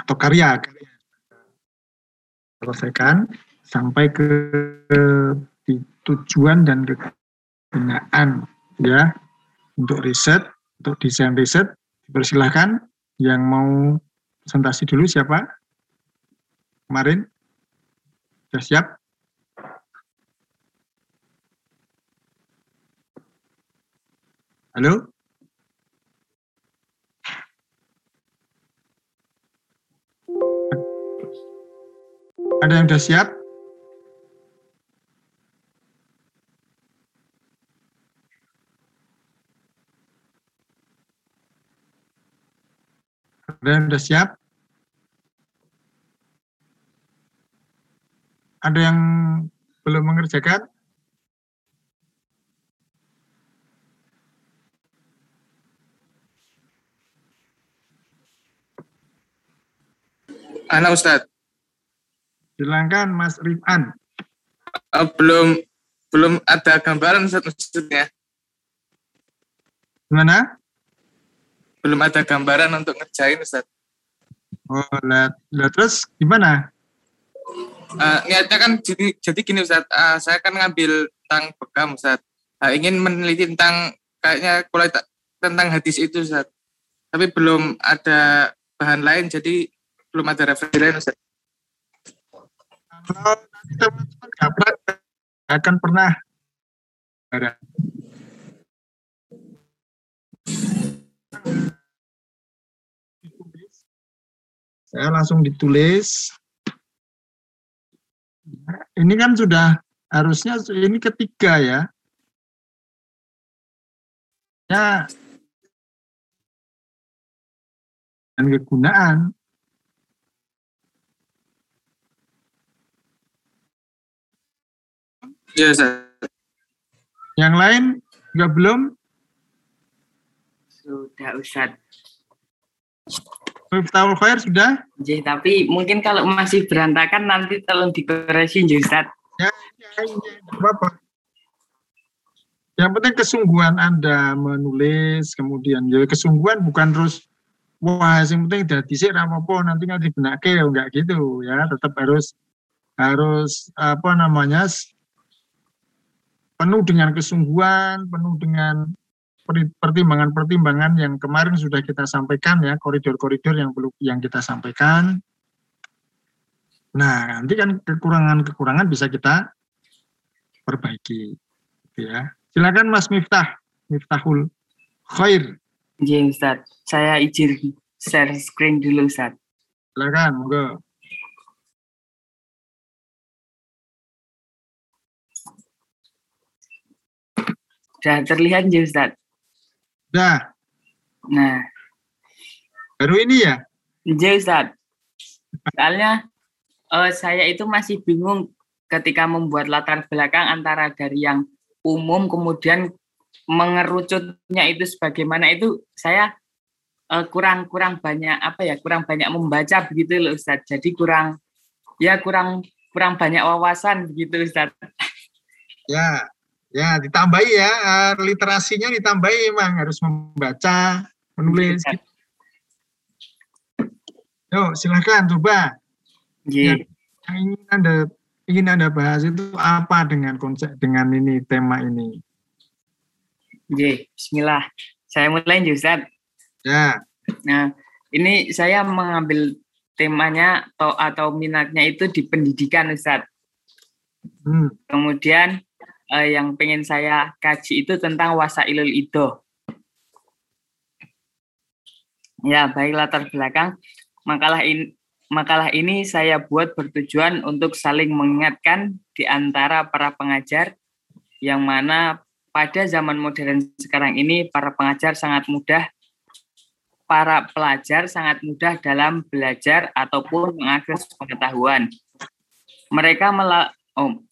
atau karya, karya selesaikan sampai ke, tujuan dan kegunaan ya. Untuk riset untuk desain riset dipersilahkan. Yang mau presentasi dulu siapa? Kemarin sudah siap? Halo Ada yang sudah siap? Ada yang sudah siap? Ada yang belum mengerjakan? Anak Ustadz. Silakan Mas Rifan. Uh, belum belum ada gambaran maksudnya. Gimana? Belum ada gambaran untuk ngerjain Ustaz. Oh, lihat, lihat terus gimana? Uh, niatnya kan jadi, jadi gini Ustaz, uh, saya kan ngambil tentang bekam Ustaz. Uh, ingin meneliti tentang kayaknya kualitas tentang hadis itu Ustaz. Tapi belum ada bahan lain jadi belum ada referensi lain Ustaz kalau nanti teman-teman gabrak akan pernah. Ada. Saya langsung ditulis. Ini kan sudah harusnya ini ketiga ya. Ya. Dan kegunaan Iya, Ustaz. Yang lain juga belum? Sudah, Ustaz. Miftahul Khair sudah? Jadi, tapi mungkin kalau masih berantakan nanti tolong dikoreksi, Ustaz. Ya, ya, ya, apa-apa. Yang penting kesungguhan Anda menulis, kemudian ya kesungguhan bukan terus wah yang penting udah disik apa nanti nggak dibenake enggak gitu ya tetap harus harus apa namanya penuh dengan kesungguhan, penuh dengan pertimbangan-pertimbangan yang kemarin sudah kita sampaikan ya, koridor-koridor yang perlu yang kita sampaikan. Nah, nanti kan kekurangan-kekurangan bisa kita perbaiki. Gitu ya. Silakan Mas Miftah, Miftahul Khair. Iya Ustaz, saya izin share screen dulu Ustaz. Silakan, monggo. Sudah terlihat ya Ustaz? Sudah. Nah. Baru ini ya? Iya Ustaz. Soalnya uh, saya itu masih bingung ketika membuat latar belakang antara dari yang umum kemudian mengerucutnya itu sebagaimana itu saya uh, kurang kurang banyak apa ya kurang banyak membaca begitu loh Ustaz. Jadi kurang ya kurang kurang banyak wawasan begitu Ustaz. Ya, Ya, ditambahi ya, uh, literasinya ditambahi memang harus membaca, menulis. Gitu. Yuk, silahkan coba. Yeah. Yang ingin Anda ingin Anda bahas itu apa dengan konsep dengan ini tema ini? Oke, bismillah. Saya mulai Ustaz. Ya. Nah, ini saya mengambil temanya atau atau minatnya itu di pendidikan Ustaz. Hmm. Kemudian uh, yang pengen saya kaji itu tentang wasailul ido. Ya, baik latar belakang makalah ini makalah ini saya buat bertujuan untuk saling mengingatkan di antara para pengajar yang mana pada zaman modern sekarang ini para pengajar sangat mudah para pelajar sangat mudah dalam belajar ataupun mengakses pengetahuan. Mereka mela oh,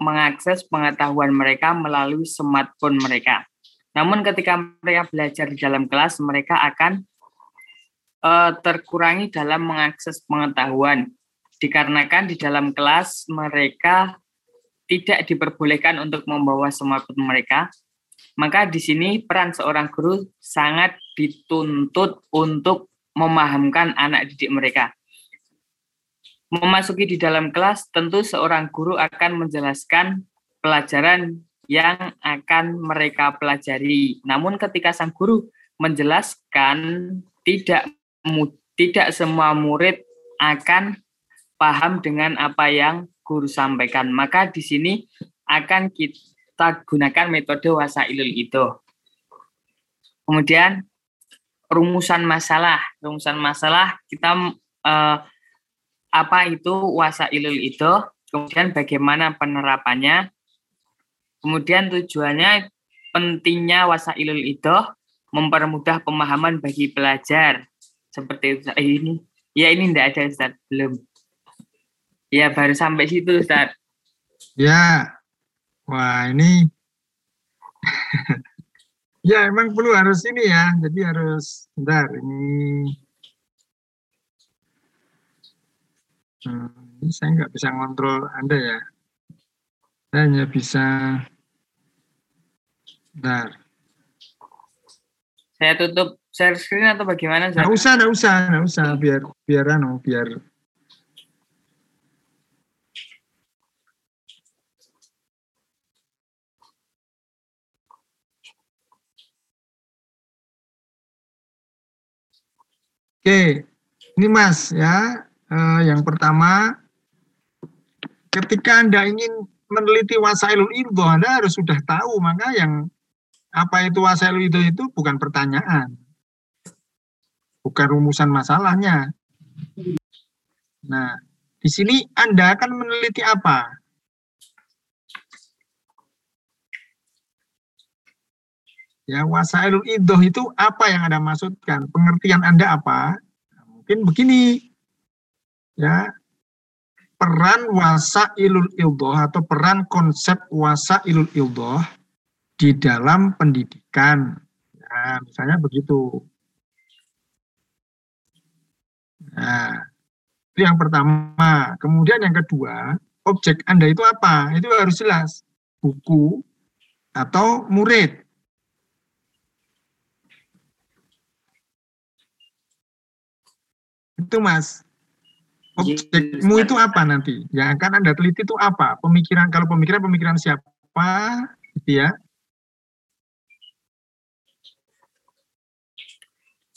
mengakses pengetahuan mereka melalui smartphone mereka. Namun ketika mereka belajar di dalam kelas, mereka akan uh, terkurangi dalam mengakses pengetahuan. Dikarenakan di dalam kelas mereka tidak diperbolehkan untuk membawa smartphone mereka, maka di sini peran seorang guru sangat dituntut untuk memahamkan anak didik mereka. Memasuki di dalam kelas, tentu seorang guru akan menjelaskan pelajaran yang akan mereka pelajari. Namun ketika sang guru menjelaskan tidak tidak semua murid akan paham dengan apa yang guru sampaikan. Maka di sini akan kita gunakan metode wasailul itu. Kemudian rumusan masalah. Rumusan masalah kita eh, apa itu wasailul itu, kemudian bagaimana penerapannya, Kemudian tujuannya pentingnya wasailul itu mempermudah pemahaman bagi pelajar. Seperti. Eh, ini. Ya ini tidak ada Ustaz, belum. Ya baru sampai situ Ustaz. Ya. Wah, ini ya emang perlu harus ini ya. Jadi harus bentar ini hmm, ini saya nggak bisa ngontrol Anda ya hanya bisa Bentar. Saya tutup share screen atau bagaimana? Nggak usah, nggak usah, nggak usah, biar biar anu, biar Oke, ini Mas ya, eh, yang pertama, ketika Anda ingin meneliti wasailul idho Anda harus sudah tahu maka yang apa itu wasailul idho itu bukan pertanyaan. Bukan rumusan masalahnya. Nah di sini Anda akan meneliti apa? Ya wasailul idho itu apa yang Anda maksudkan? Pengertian Anda apa? Nah, mungkin begini ya peran wasa ilul ildoh atau peran konsep wasa ilul ildoh di dalam pendidikan. Nah, misalnya begitu. Nah, itu yang pertama. Kemudian yang kedua, objek Anda itu apa? Itu harus jelas. Buku atau murid. Itu mas. Objekmu itu apa nanti? Yang akan Anda teliti itu apa? Pemikiran, kalau pemikiran, pemikiran siapa? Gitu ya.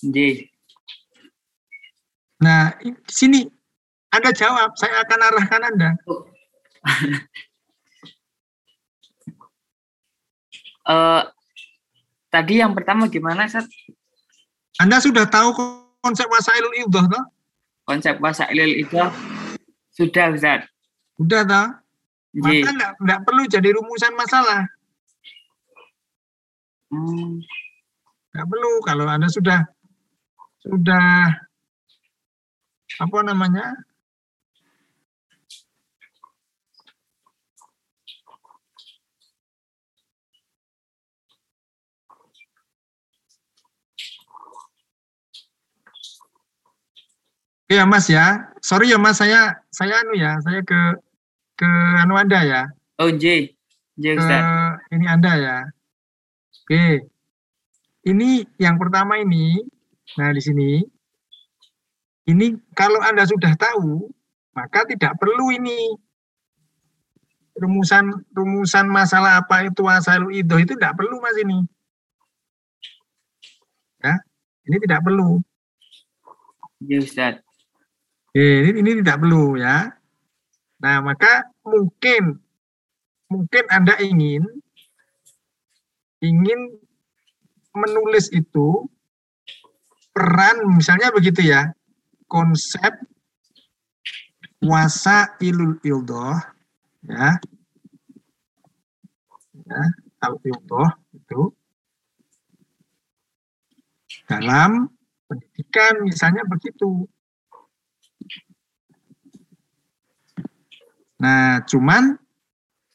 Jadi. Nah, di sini Anda jawab, saya akan arahkan Anda. uh, tadi yang pertama gimana, Sat? Anda sudah tahu konsep wasailul idah, toh? Konsep bahasa ilil itu sudah Ustaz. Sudah tak? Maka enggak, enggak perlu jadi rumusan masalah. Hmm. Enggak perlu kalau Anda sudah sudah apa namanya? Iya Mas ya, sorry ya Mas saya saya anu ya, saya ke ke anu Anda ya. Oh J, J ke, ini Anda ya. Oke, ini yang pertama ini, nah di sini, ini kalau Anda sudah tahu, maka tidak perlu ini rumusan rumusan masalah apa itu asal itu itu tidak perlu Mas ini. Ya, ini tidak perlu. Ya Ustaz. Ini, ini tidak perlu ya. Nah, maka mungkin mungkin Anda ingin ingin menulis itu peran misalnya begitu ya. Konsep wasa ilul ildoh ya. Ya, al ildoh itu dalam pendidikan misalnya begitu Nah, cuman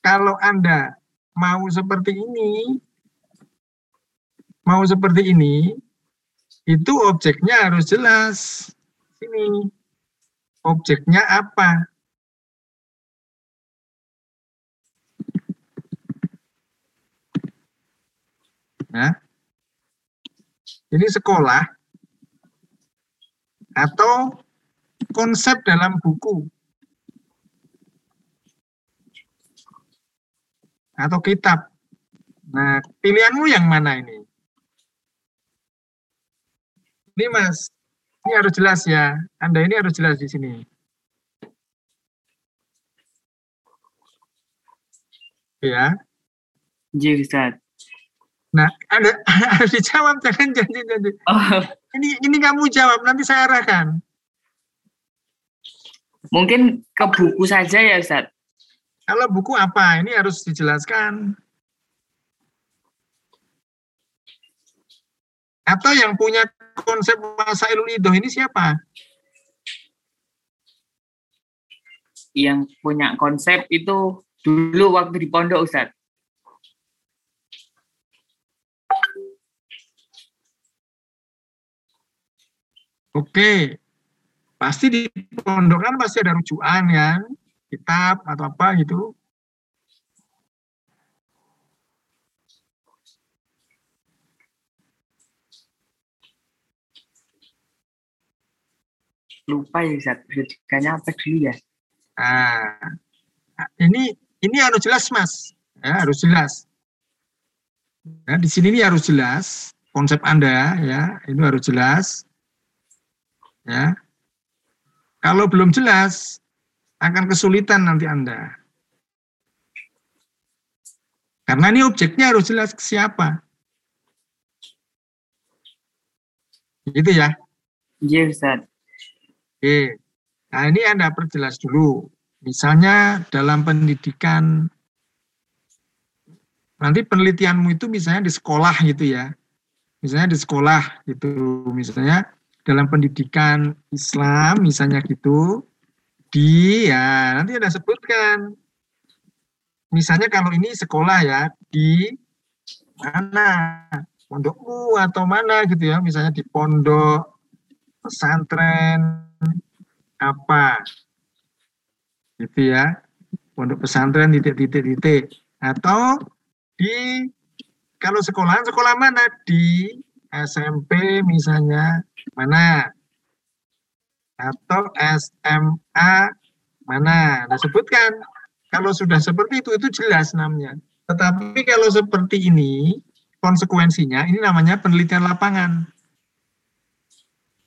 kalau Anda mau seperti ini, mau seperti ini, itu objeknya harus jelas. Ini objeknya apa? Nah, ini sekolah. atau konsep dalam buku atau kitab. Nah, pilihanmu yang mana ini? Ini Mas, ini harus jelas ya. Anda ini harus jelas di sini. Ya. Iya, Ustaz. Nah, ada harus dijawab jangan janji-janji. Oh, Ini ini kamu jawab nanti saya arahkan. mungkin ke buku saja ya, Ustaz. Kalau buku apa? Ini harus dijelaskan. Atau yang punya konsep Wasailul Idoh ini siapa? Yang punya konsep itu dulu waktu di pondok, Ustaz. Oke. Pasti di pondok kan pasti ada rujukan kan? Kitab atau apa gitu. Lupa ya. Rujukannya apa dulu ya? Nah, ini ini harus jelas mas, ya, harus jelas. Ya, di sini ini harus jelas konsep anda, ya, itu harus jelas. Ya, kalau belum jelas akan kesulitan nanti anda. Karena ini objeknya harus jelas ke siapa. Gitu ya. Iya, Ustaz. Oke. Nah, ini Anda perjelas dulu. Misalnya dalam pendidikan nanti penelitianmu itu misalnya di sekolah gitu ya. Misalnya di sekolah gitu. Misalnya dalam pendidikan Islam misalnya gitu di ya nanti ada sebutkan. Misalnya kalau ini sekolah ya di mana? Pondokmu atau mana gitu ya? Misalnya di pondok pesantren apa? Gitu ya. Pondok pesantren titik-titik titik atau di kalau sekolahan sekolah mana? Di SMP misalnya mana atau SMA mana Anda sebutkan kalau sudah seperti itu itu jelas namanya tetapi kalau seperti ini konsekuensinya ini namanya penelitian lapangan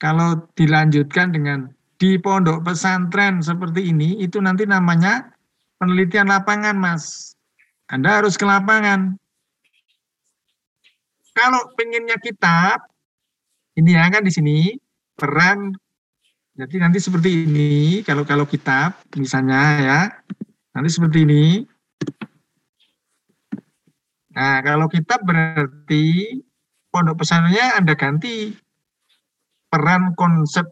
kalau dilanjutkan dengan di pondok pesantren seperti ini, itu nanti namanya penelitian lapangan, Mas. Anda harus ke lapangan. Kalau pengennya kitab, ini ya kan di sini peran. Jadi nanti seperti ini, kalau kalau kitab misalnya ya, nanti seperti ini. Nah, kalau kitab berarti pondok pesantrennya Anda ganti peran konsep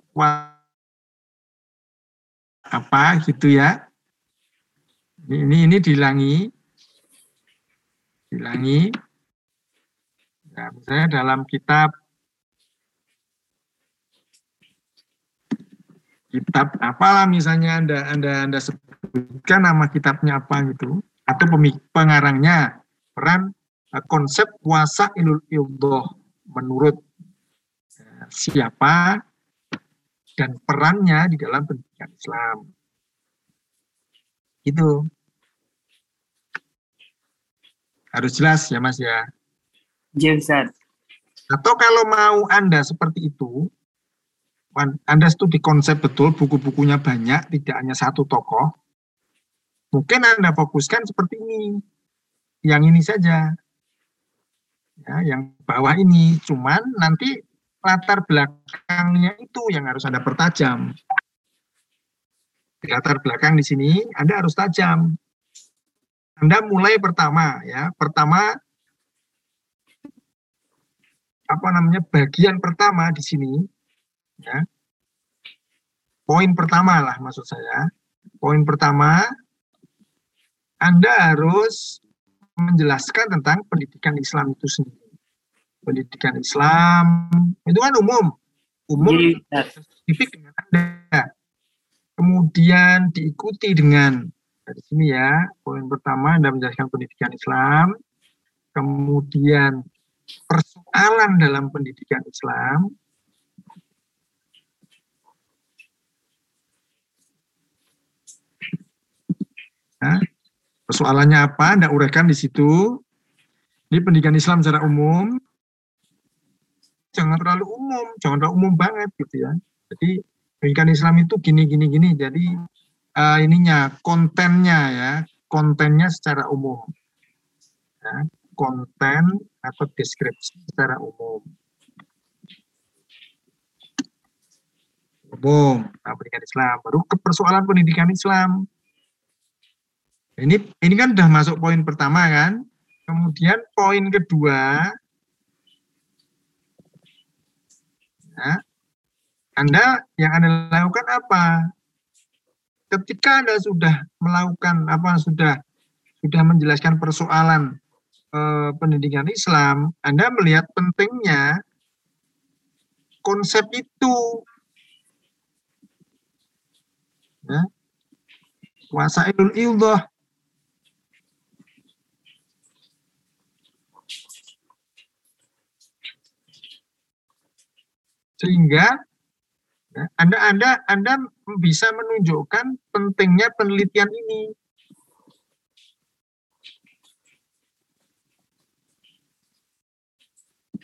apa gitu ya. Ini ini dihilangi. Dihilangi. Ya, misalnya dalam kitab kitab apalah misalnya Anda Anda Anda sebutkan nama kitabnya apa gitu atau pengarangnya peran konsep puasa ilul ildoh menurut siapa dan perannya di dalam pendidikan Islam. Itu harus jelas ya Mas ya. Iya, Ustaz. Atau kalau mau Anda seperti itu, Anda studi konsep betul, buku-bukunya banyak, tidak hanya satu tokoh, mungkin Anda fokuskan seperti ini. Yang ini saja. Ya, yang bawah ini. Cuman nanti latar belakangnya itu yang harus Anda pertajam. Di latar belakang di sini Anda harus tajam. Anda mulai pertama ya, pertama apa namanya bagian pertama di sini ya. Poin pertama lah maksud saya. Poin pertama Anda harus menjelaskan tentang pendidikan Islam itu sendiri. Pendidikan Islam itu kan umum. Umum spesifik dengan anda. Kemudian diikuti dengan dari sini ya poin pertama anda menjelaskan pendidikan Islam. Kemudian persoalan dalam pendidikan Islam Persoalannya apa? Anda uraikan di situ. Ini pendidikan Islam secara umum. Jangan terlalu umum, jangan terlalu umum banget gitu ya. Jadi pendidikan Islam itu gini gini gini. Jadi uh, ininya kontennya ya, kontennya secara umum. Ya, konten atau deskripsi secara umum. Umum, nah, pendidikan Islam. Baru ke persoalan pendidikan Islam. Ini ini kan sudah masuk poin pertama kan. Kemudian poin kedua, ya, Anda yang Anda lakukan apa? Ketika Anda sudah melakukan apa sudah sudah menjelaskan persoalan eh, pendidikan Islam, Anda melihat pentingnya konsep itu. Ya. Wasailul ildah sehingga ya, anda anda anda bisa menunjukkan pentingnya penelitian ini.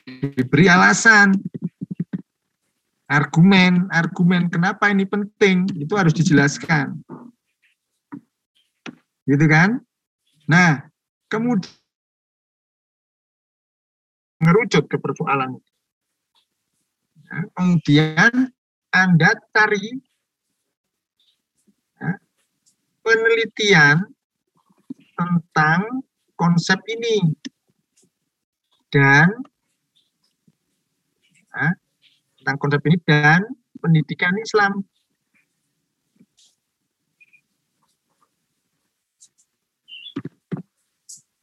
Diberi alasan argumen argumen kenapa ini penting itu harus dijelaskan. Gitu kan? Nah kemudian mengerucut ke persoalan itu kemudian Anda cari ya, penelitian tentang konsep ini dan ya, tentang konsep ini dan pendidikan Islam.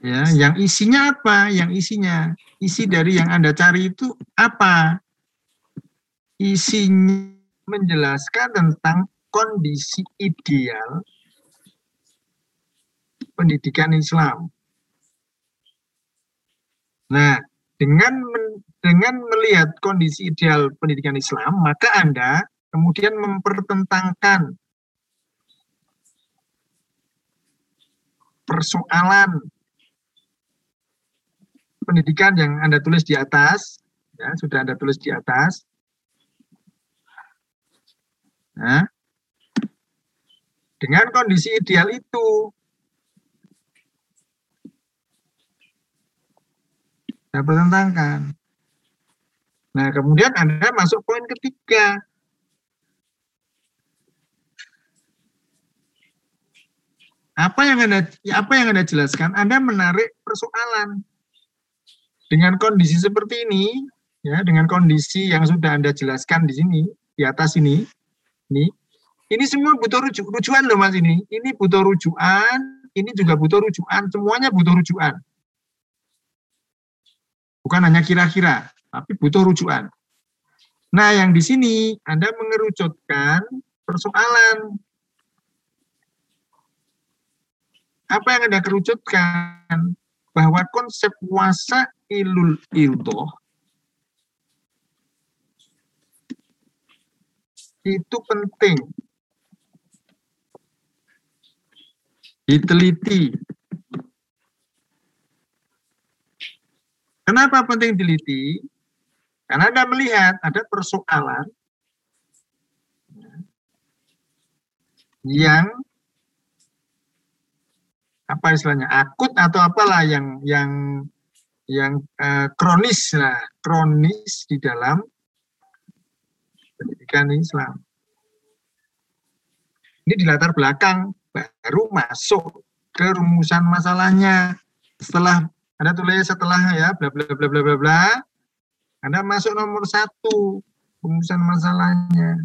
Ya, yang isinya apa? Yang isinya, isi dari yang Anda cari itu apa? Isinya menjelaskan tentang kondisi ideal pendidikan Islam. Nah, dengan dengan melihat kondisi ideal pendidikan Islam, maka Anda kemudian mempertentangkan persoalan pendidikan yang Anda tulis di atas, ya, sudah Anda tulis di atas, Nah, dengan kondisi ideal itu, saya pertentangkan. Nah, kemudian Anda masuk poin ketiga. Apa yang Anda apa yang Anda jelaskan? Anda menarik persoalan. Dengan kondisi seperti ini, ya, dengan kondisi yang sudah Anda jelaskan di sini, di atas ini, ini. Ini semua butuh rujuk, rujukan loh mas ini. Ini butuh rujukan ini juga butuh rujukan semuanya butuh rujukan bukan hanya kira-kira tapi butuh rujukan nah yang di sini anda mengerucutkan persoalan. Apa yang anda kerucutkan? Bahwa konsep wasa ilul ildoh itu penting. Diteliti. Kenapa penting diliti? Karena Anda melihat ada persoalan yang apa istilahnya akut atau apalah yang yang yang uh, kronis lah kronis di dalam pendidikan Islam. Ini di latar belakang baru masuk ke rumusan masalahnya. Setelah Anda tulis setelah ya bla bla bla bla bla bla, Anda masuk nomor satu rumusan masalahnya.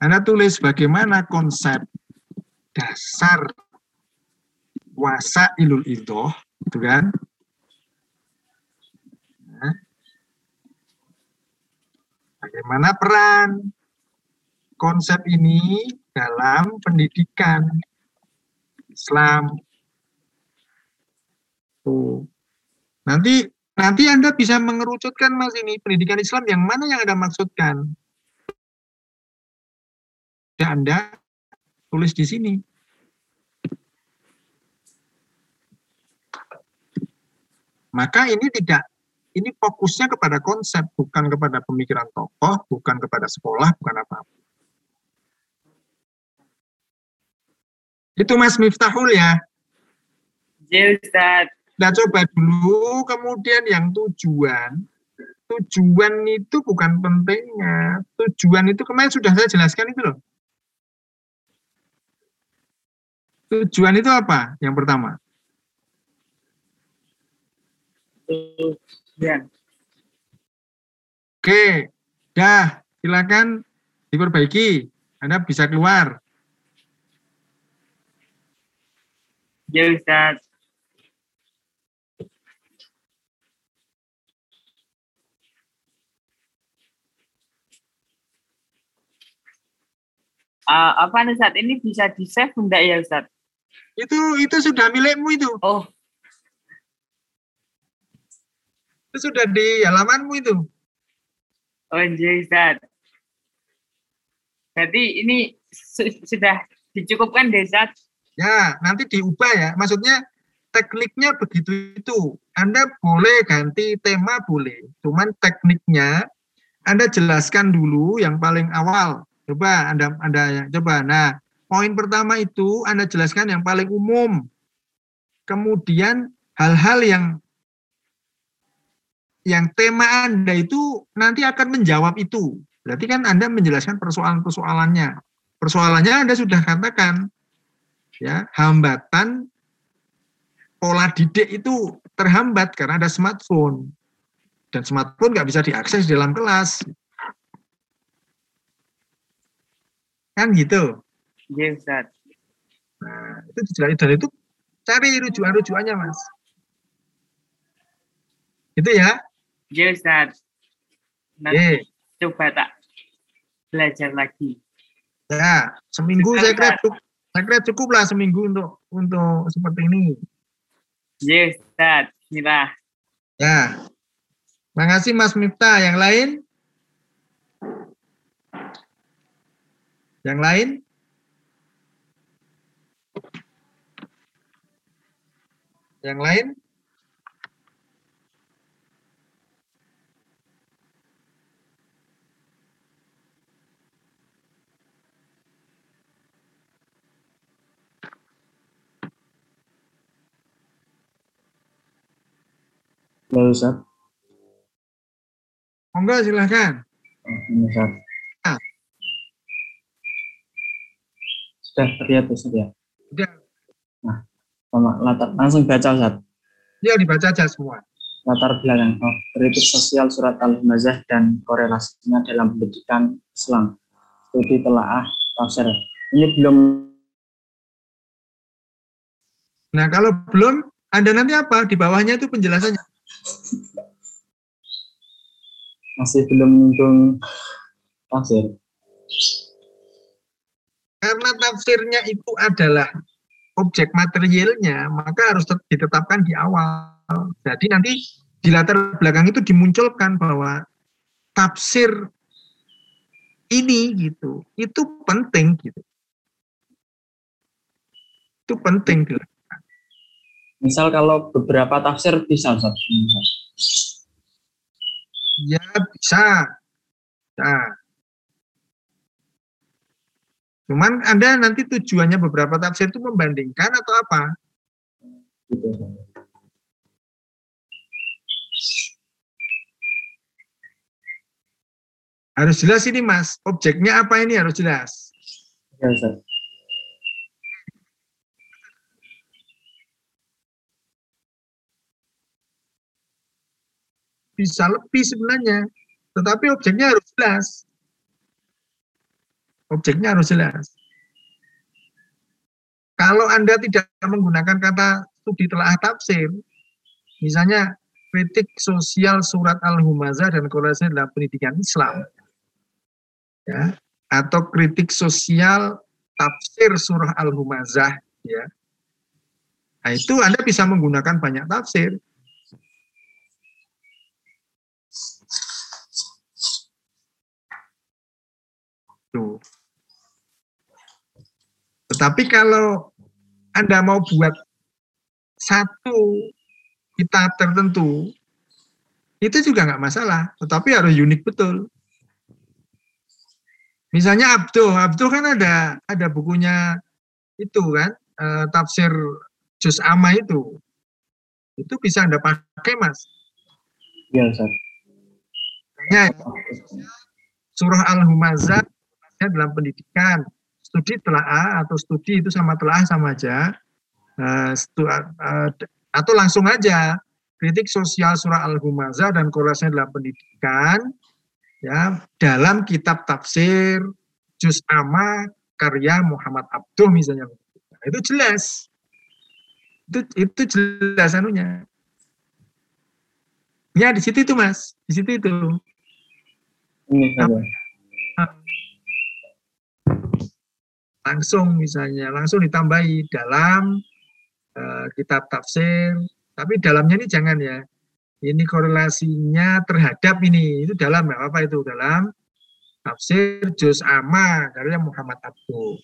Anda tulis bagaimana konsep dasar wasa ilul itu kan? bagaimana peran konsep ini dalam pendidikan Islam. Nanti nanti Anda bisa mengerucutkan Mas ini pendidikan Islam yang mana yang Anda maksudkan. Ya Anda tulis di sini. Maka ini tidak ini fokusnya kepada konsep, bukan kepada pemikiran tokoh, bukan kepada sekolah, bukan apa-apa. Itu Mas Miftahul ya. Ya Ustaz. Nah coba dulu, kemudian yang tujuan, tujuan itu bukan pentingnya. Tujuan itu kemarin sudah saya jelaskan itu loh. Tujuan itu apa? Yang pertama. Ya. Oke, dah silakan diperbaiki. Anda bisa keluar. Ya Ustaz. Uh, apa nih saat ini bisa di save enggak ya Ustaz? Itu itu sudah milikmu itu. Oh, Itu sudah di halamanmu itu. oh Ustaz. Berarti ini su- sudah dicukupkan deh Ustaz? Ya, nanti diubah ya. Maksudnya tekniknya begitu itu. Anda boleh ganti tema boleh. Cuman tekniknya Anda jelaskan dulu yang paling awal. Coba Anda Anda coba. Nah, poin pertama itu Anda jelaskan yang paling umum. Kemudian hal-hal yang yang tema Anda itu nanti akan menjawab itu. Berarti kan Anda menjelaskan persoalan-persoalannya. Persoalannya Anda sudah katakan ya hambatan pola didik itu terhambat karena ada smartphone dan smartphone nggak bisa diakses di dalam kelas kan gitu Iya Ustaz. nah itu dijelaskan dan itu cari rujukan-rujukannya mas itu ya Iya Ustaz. Nanti Ye. coba tak belajar lagi. ya seminggu Betul, saya kira Ustaz. cukup saya kira cukup lah seminggu untuk untuk seperti ini Iya Ustaz. Bismillah. ya makasih Mas Miftah yang lain yang lain yang lain Halo Ustaz. monggo silahkan Ini Ustaz. Ah. Sudah terlihat Ustaz ya? Sudah. Sama latar, langsung baca Ustaz. ya dibaca aja semua Latar belakang oh, kritik sosial surat Al-Humazah dan korelasinya dalam pendidikan Islam. Studi telaah tafsir. Ini belum nah kalau belum anda nanti apa di bawahnya itu penjelasannya masih belum menyentuh tafsir. karena tafsirnya itu adalah objek materialnya, maka harus tet- ditetapkan di awal. Jadi nanti di latar belakang itu dimunculkan bahwa tafsir ini gitu, itu penting gitu. Itu penting gitu. Misal kalau beberapa tafsir bisa Ustaz. Ya bisa. Nah. Cuman Anda nanti tujuannya beberapa tafsir itu membandingkan atau apa? Gitu. Harus jelas ini Mas, objeknya apa ini harus jelas. Ya Ustaz. Bisa lebih sebenarnya, tetapi objeknya harus jelas. Objeknya harus jelas. Kalau Anda tidak menggunakan kata studi telah tafsir, misalnya kritik sosial surat Al-Humazah dan korelasinya dalam pendidikan Islam, ya, atau kritik sosial tafsir surah Al-Humazah, ya. Nah, itu Anda bisa menggunakan banyak tafsir. Tuh. Tetapi kalau Anda mau buat satu kitab tertentu itu juga nggak masalah, tetapi harus unik betul. Misalnya Abdul, Abdul kan ada ada bukunya itu kan e, tafsir Juz Amma itu, itu bisa anda pakai mas. Iya Ustaz. Ya, surah Al-Humazah dalam pendidikan, studi telaah atau studi itu sama telaah sama aja, uh, stu, uh, atau langsung aja. Kritik sosial surah Al-Humazah dan korelasinya dalam pendidikan ya dalam kitab tafsir Juz Amma karya Muhammad Abduh misalnya. Nah, itu jelas. Itu itu jelas anunya. Ya di situ itu mas. Di situ itu langsung misalnya langsung ditambahi dalam uh, kitab tafsir. Tapi dalamnya ini jangan ya. Ini korelasinya terhadap ini. Itu dalam ya apa itu. Dalam tafsir Juz Amma karya Muhammad Abdul.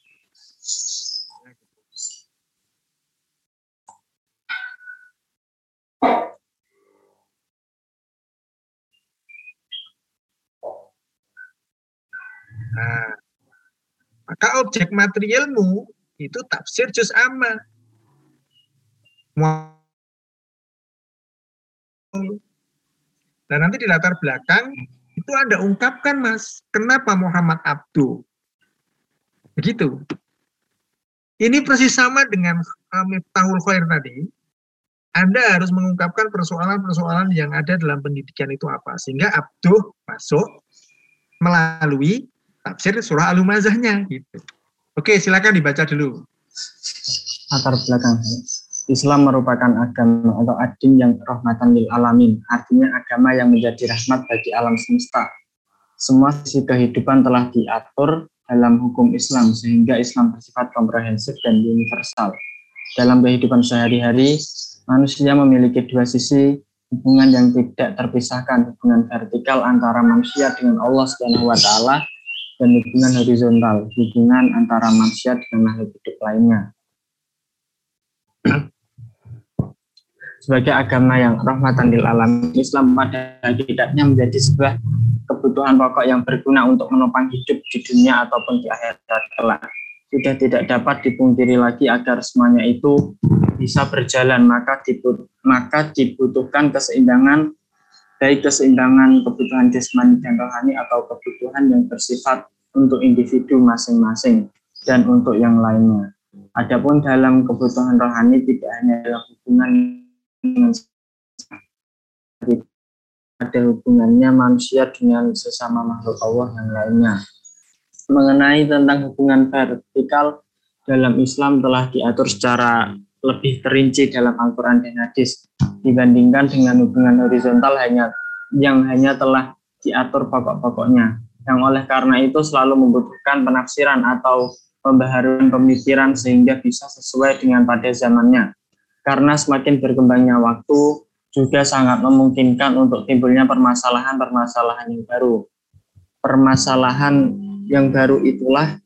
Nah, maka objek materialmu itu tafsir Juz Amma. Dan nanti di latar belakang itu Anda ungkapkan Mas, kenapa Muhammad Abdu? Begitu. Ini persis sama dengan Miftahul Khair tadi. Anda harus mengungkapkan persoalan-persoalan yang ada dalam pendidikan itu apa. Sehingga Abdu masuk melalui tafsir surah Al-Humazahnya. Gitu. Oke, silakan dibaca dulu. Latar belakang. Islam merupakan agama atau adin yang rahmatan lil alamin, artinya agama yang menjadi rahmat bagi alam semesta. Semua sisi kehidupan telah diatur dalam hukum Islam sehingga Islam bersifat komprehensif dan universal. Dalam kehidupan sehari-hari, manusia memiliki dua sisi hubungan yang tidak terpisahkan, hubungan vertikal antara manusia dengan Allah Subhanahu wa taala dan hubungan horizontal, hubungan antara manusia dengan makhluk hidup lainnya sebagai agama yang rahmatan lil alam Islam pada hakikatnya menjadi sebuah kebutuhan pokok yang berguna untuk menopang hidup di dunia ataupun di akhirat kelak. Sudah tidak dapat dipungkiri lagi agar semuanya itu bisa berjalan maka dibut, maka dibutuhkan keseimbangan baik keseimbangan kebutuhan jasmani dan rohani atau kebutuhan yang bersifat untuk individu masing-masing dan untuk yang lainnya. Adapun dalam kebutuhan rohani tidak hanya dalam hubungan ada hubungannya manusia dengan sesama makhluk Allah yang lainnya. Mengenai tentang hubungan vertikal dalam Islam telah diatur secara lebih terinci dalam Al-Quran dan hadis dibandingkan dengan hubungan horizontal hanya yang hanya telah diatur pokok-pokoknya yang oleh karena itu selalu membutuhkan penafsiran atau pembaharuan pemikiran sehingga bisa sesuai dengan pada zamannya karena semakin berkembangnya waktu juga sangat memungkinkan untuk timbulnya permasalahan-permasalahan yang baru. Permasalahan yang baru itulah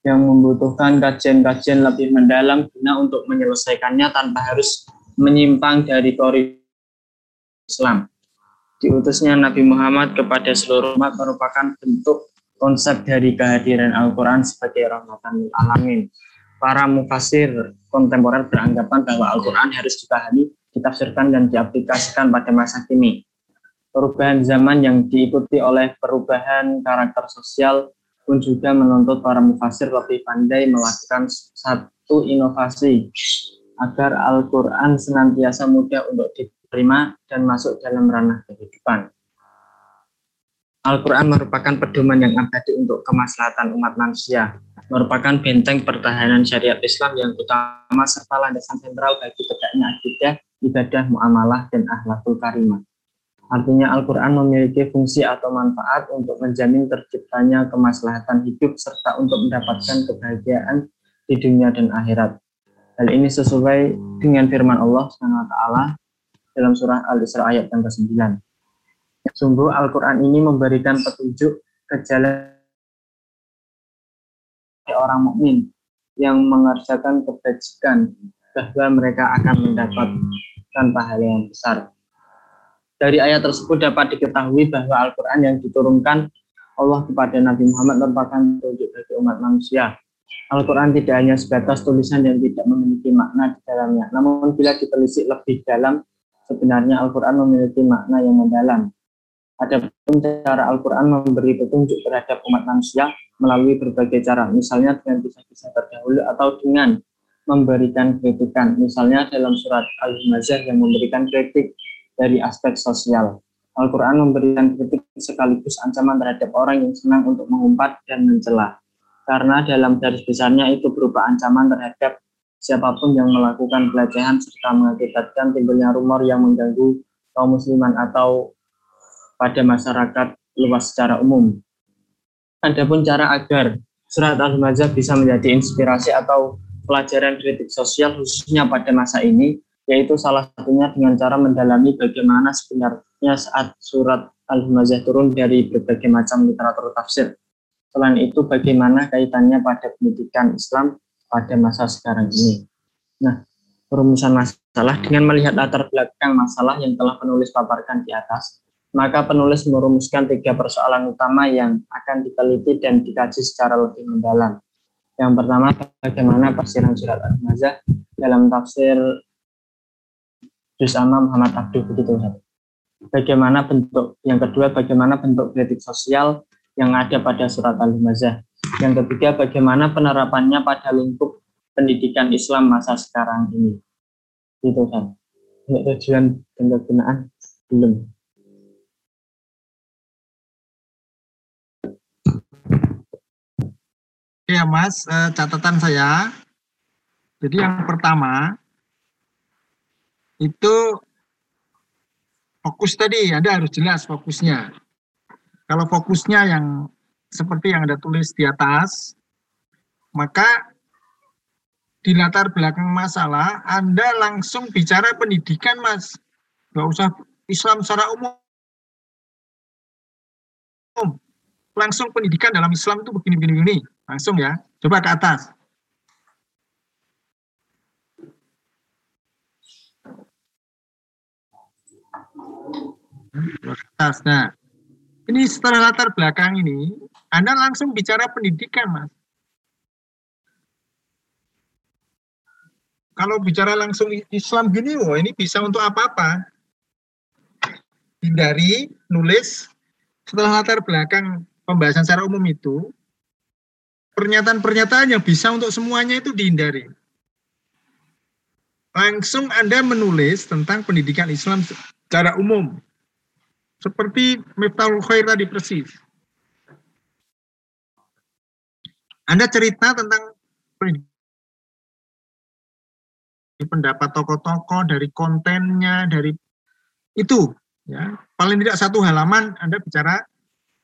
yang membutuhkan kajian-kajian lebih mendalam guna untuk menyelesaikannya tanpa harus menyimpang dari koridor Islam. Diutusnya Nabi Muhammad kepada seluruh umat merupakan bentuk konsep dari kehadiran Al-Quran sebagai rahmatan alamin para mufasir kontemporer beranggapan bahwa Al-Quran harus dipahami, ditafsirkan, dan diaplikasikan pada masa kini. Perubahan zaman yang diikuti oleh perubahan karakter sosial pun juga menuntut para mufasir lebih pandai melakukan satu inovasi agar Al-Quran senantiasa mudah untuk diterima dan masuk dalam ranah kehidupan. Al-Quran merupakan pedoman yang abadi untuk kemaslahatan umat manusia, merupakan benteng pertahanan syariat Islam yang utama serta landasan sentral bagi tegaknya akidah, ibadah, muamalah, dan akhlakul karimah. Artinya Al-Quran memiliki fungsi atau manfaat untuk menjamin terciptanya kemaslahatan hidup serta untuk mendapatkan kebahagiaan di dunia dan akhirat. Hal ini sesuai dengan firman Allah SWT dalam surah Al-Isra ayat yang ke-9 Sungguh Al-Quran ini memberikan petunjuk ke jalan orang mukmin yang mengerjakan kebajikan bahwa mereka akan mendapat mendapatkan pahala yang besar. Dari ayat tersebut dapat diketahui bahwa Al-Quran yang diturunkan Allah kepada Nabi Muhammad merupakan petunjuk bagi umat manusia. Al-Quran tidak hanya sebatas tulisan yang tidak memiliki makna di dalamnya, namun bila ditelisik lebih dalam, sebenarnya Al-Quran memiliki makna yang mendalam. Adapun cara Al-Quran memberi petunjuk terhadap umat manusia melalui berbagai cara, misalnya dengan kisah-kisah terdahulu atau dengan memberikan kritikan, misalnya dalam surat Al-Humazah yang memberikan kritik dari aspek sosial. Al-Quran memberikan kritik sekaligus ancaman terhadap orang yang senang untuk mengumpat dan mencela. Karena dalam garis besarnya itu berupa ancaman terhadap siapa pun yang melakukan pelecehan serta mengakibatkan timbulnya rumor yang mengganggu kaum musliman atau pada masyarakat luas secara umum. Adapun cara agar surat Al-Humazah bisa menjadi inspirasi atau pelajaran kritik sosial khususnya pada masa ini yaitu salah satunya dengan cara mendalami bagaimana sebenarnya saat surat Al-Humazah turun dari berbagai macam literatur tafsir. Selain itu, bagaimana kaitannya pada pendidikan Islam pada masa sekarang ini. Nah, perumusan masalah dengan melihat latar belakang masalah yang telah penulis paparkan di atas, maka penulis merumuskan tiga persoalan utama yang akan diteliti dan dikaji secara lebih mendalam. Yang pertama, bagaimana tafsiran surat Al-Humazah dalam tafsir bersama Muhammad Abdul begitu Bagaimana bentuk yang kedua bagaimana bentuk kritik sosial yang ada pada surat Al-Humazah. Yang ketiga bagaimana penerapannya pada lingkup pendidikan Islam masa sekarang ini. Itu kan. Untuk tujuan dan kegunaan belum. Ya Mas, eh, catatan saya. Jadi yang pertama itu fokus tadi Anda harus jelas fokusnya. Kalau fokusnya yang seperti yang Anda tulis di atas, maka di latar belakang masalah Anda langsung bicara pendidikan, Mas. Nggak usah Islam secara umum. Langsung pendidikan dalam Islam itu begini-begini. Langsung ya. Coba ke atas. Atas. Nah, ini setelah latar belakang ini, Anda langsung bicara pendidikan, Mas. Kalau bicara langsung Islam gini, wah ini bisa untuk apa-apa. Hindari nulis setelah latar belakang pembahasan secara umum itu, pernyataan-pernyataan yang bisa untuk semuanya itu dihindari. Langsung Anda menulis tentang pendidikan Islam secara umum seperti Miftahul Khair tadi persis. Anda cerita tentang pendapat tokoh-tokoh dari kontennya dari itu ya paling tidak satu halaman Anda bicara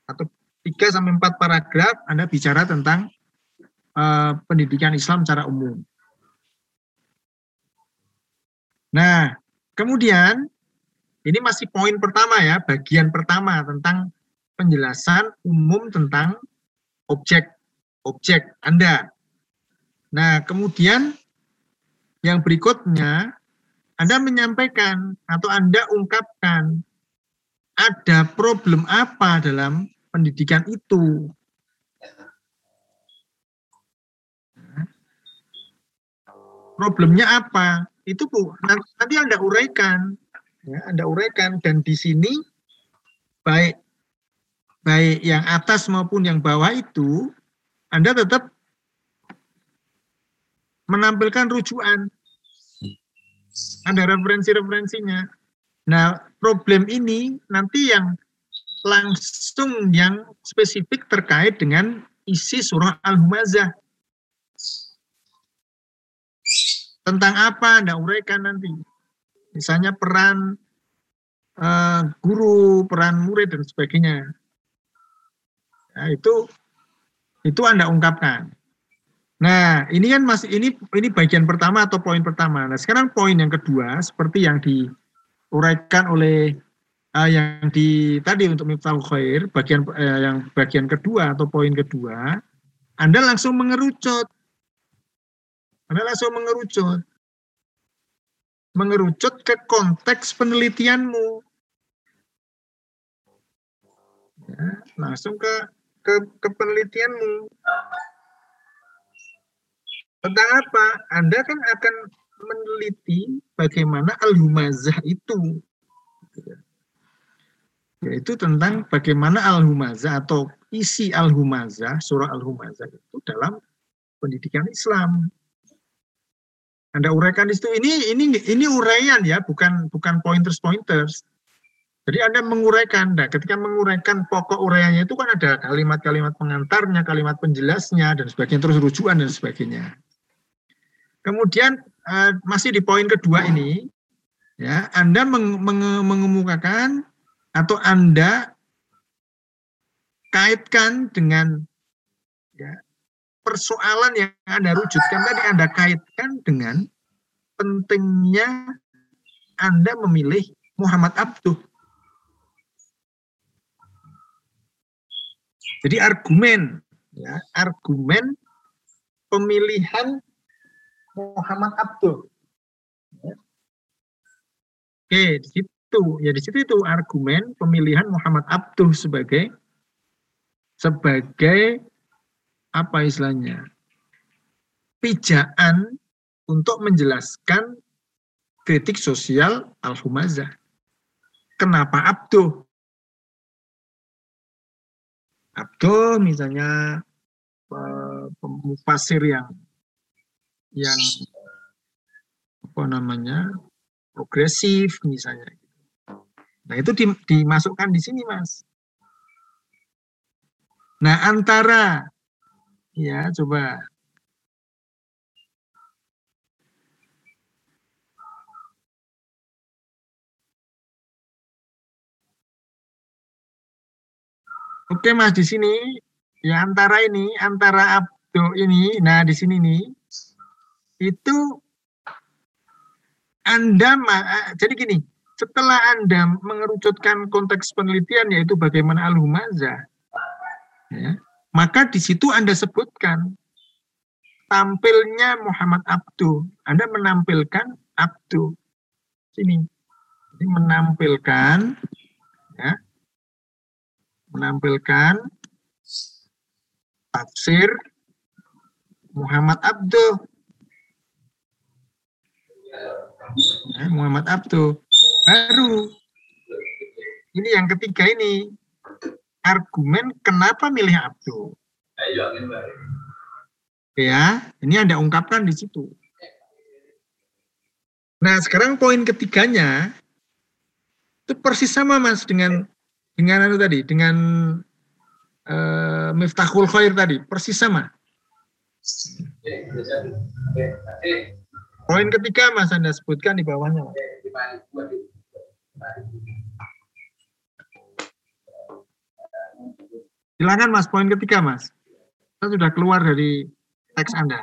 atau tiga sampai empat paragraf Anda bicara tentang uh, pendidikan Islam secara umum. Nah, kemudian ini masih poin pertama ya, bagian pertama tentang penjelasan umum tentang objek objek Anda. Nah, kemudian yang berikutnya Anda menyampaikan atau Anda ungkapkan ada problem apa dalam pendidikan itu. Problemnya apa? Itu Bu, nanti Anda uraikan ya, Anda uraikan dan di sini baik baik yang atas maupun yang bawah itu Anda tetap menampilkan rujukan ada referensi-referensinya. Nah, problem ini nanti yang langsung yang spesifik terkait dengan isi surah Al-Humazah. Tentang apa Anda uraikan nanti misalnya peran uh, guru, peran murid dan sebagainya. Nah, itu itu Anda ungkapkan. Nah, ini kan masih ini ini bagian pertama atau poin pertama. Nah, sekarang poin yang kedua seperti yang diuraikan oleh uh, yang di tadi untuk Miftahul Khair, bagian uh, yang bagian kedua atau poin kedua, Anda langsung mengerucut. Anda langsung mengerucut. Mengerucut ke konteks penelitianmu. Ya, langsung ke, ke ke penelitianmu. Tentang apa? Anda kan akan meneliti bagaimana al-humazah itu. Yaitu tentang bagaimana al-humazah atau isi al-humazah, surah al-humazah itu dalam pendidikan Islam. Anda uraikan itu ini ini ini uraian ya, bukan bukan pointers pointers. Jadi Anda menguraikan, nah, ketika menguraikan pokok uraiannya itu kan ada kalimat-kalimat pengantarnya, kalimat penjelasnya dan sebagainya, terus rujukan dan sebagainya. Kemudian uh, masih di poin kedua ini, ya Anda meng, meng, mengemukakan atau Anda kaitkan dengan persoalan yang Anda rujutkan tadi Anda kaitkan dengan pentingnya Anda memilih Muhammad Abduh. Jadi argumen, ya, argumen pemilihan Muhammad Abduh. Ya. Oke, di situ ya di situ itu argumen pemilihan Muhammad Abduh sebagai sebagai apa istilahnya pijaan untuk menjelaskan kritik sosial al-humazah. Kenapa abduh? Abduh misalnya pemufasir yang yang apa namanya progresif misalnya. Nah itu dimasukkan di sini mas. Nah antara Ya, coba. Oke Mas di sini ya antara ini antara abdo ini nah di sini nih itu Anda jadi gini setelah Anda mengerucutkan konteks penelitian yaitu bagaimana al-humazah ya, maka di situ Anda sebutkan tampilnya Muhammad Abdu. Anda menampilkan Abdu. Sini. Ini menampilkan ya. Menampilkan tafsir Muhammad Abdu. Ya, Muhammad Abdu. Baru ini yang ketiga ini argumen kenapa milih Abdul. Ya, ini Anda ungkapkan di situ. Nah, sekarang poin ketiganya itu persis sama Mas dengan dengan itu tadi, dengan uh, Miftahul Khair tadi, persis sama. Poin ketiga Mas Anda sebutkan di bawahnya. Silakan Mas, poin ketiga Mas. Kita sudah keluar dari teks Anda.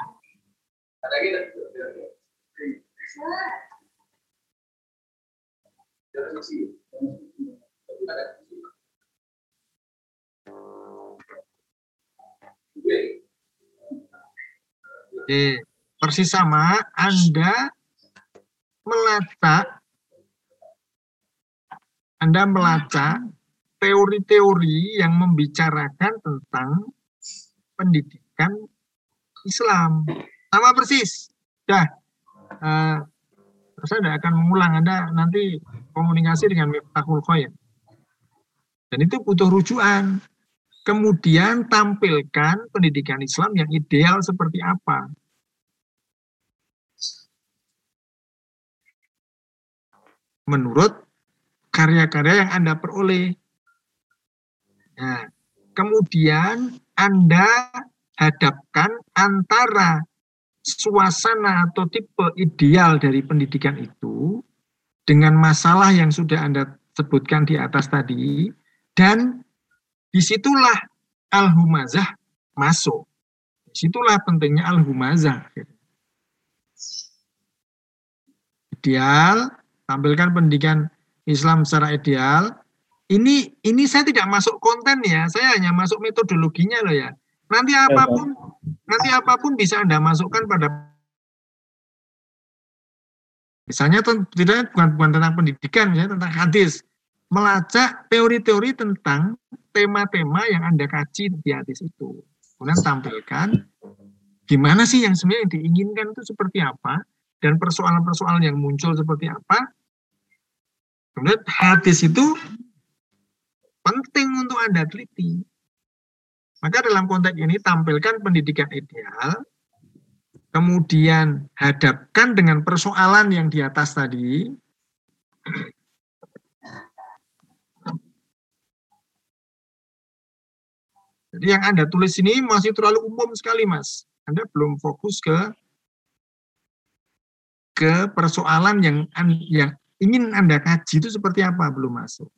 Oke, persis sama Anda melacak Anda melacak teori-teori yang membicarakan tentang pendidikan Islam. Sama persis. Dah. Uh, saya tidak akan mengulang. Anda nanti komunikasi dengan Miftahul Khoir. Dan itu butuh rujukan. Kemudian tampilkan pendidikan Islam yang ideal seperti apa. Menurut karya-karya yang Anda peroleh. Nah, kemudian Anda hadapkan antara suasana atau tipe ideal dari pendidikan itu dengan masalah yang sudah Anda sebutkan di atas tadi dan di situlah al-humazah masuk. Di situlah pentingnya al-humazah. Ideal, tampilkan pendidikan Islam secara ideal, ini ini saya tidak masuk konten ya, saya hanya masuk metodologinya loh ya. Nanti ya, apa pun nanti apa pun bisa Anda masukkan pada Misalnya tidak bukan, bukan tentang pendidikan, misalnya tentang hadis. Melacak teori-teori tentang tema-tema yang Anda kaji di hadis itu. Kemudian tampilkan gimana sih yang sebenarnya diinginkan itu seperti apa, dan persoalan-persoalan yang muncul seperti apa. Kemudian hadis itu penting untuk Anda teliti. Maka dalam konteks ini tampilkan pendidikan ideal, kemudian hadapkan dengan persoalan yang di atas tadi, Jadi yang Anda tulis ini masih terlalu umum sekali, Mas. Anda belum fokus ke ke persoalan yang yang ingin Anda kaji itu seperti apa, belum masuk.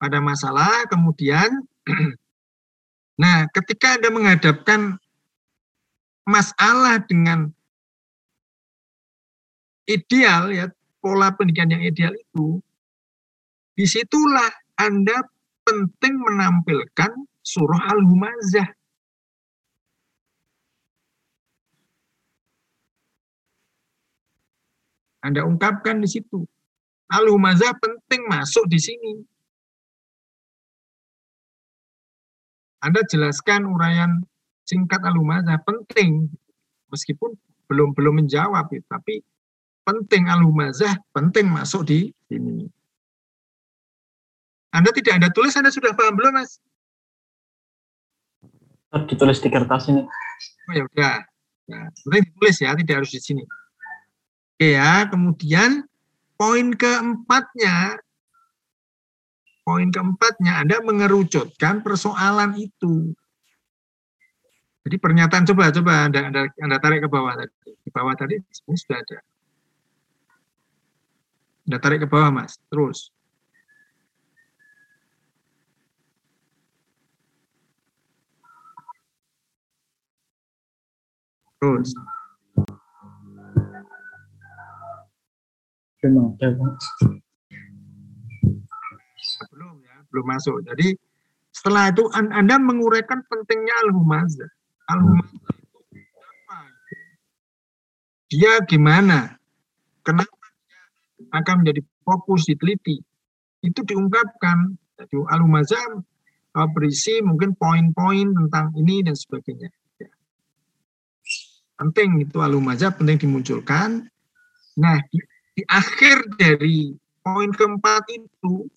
Pada masalah, kemudian, nah ketika Anda menghadapkan masalah dengan ideal ya pola pendidikan yang ideal itu di situlah anda penting menampilkan surah al-humazah. Anda ungkapkan di situ. Al-humazah penting masuk di sini anda jelaskan uraian singkat alumazah penting meskipun belum belum menjawab ya, tapi penting alumazah penting masuk di sini. Anda tidak ada tulis, Anda sudah paham belum, Mas? Ditulis di kertas ini. Oh ya udah. Ya, penting ditulis ya, tidak harus di sini. Oke ya, kemudian poin keempatnya, poin keempatnya Anda mengerucutkan persoalan itu. Jadi pernyataan coba coba anda, anda anda tarik ke bawah tadi. Di bawah tadi sudah ada. Anda tarik ke bawah mas. Terus. Terus. Ada, Belum ya, belum masuk. Jadi setelah itu Anda menguraikan pentingnya al-humazah. Al dia gimana? Kenapa dia akan menjadi fokus diteliti? Itu diungkapkan. Jadi al uh, berisi mungkin poin-poin tentang ini dan sebagainya. Ya. penting itu al penting dimunculkan. Nah di, di akhir dari poin keempat itu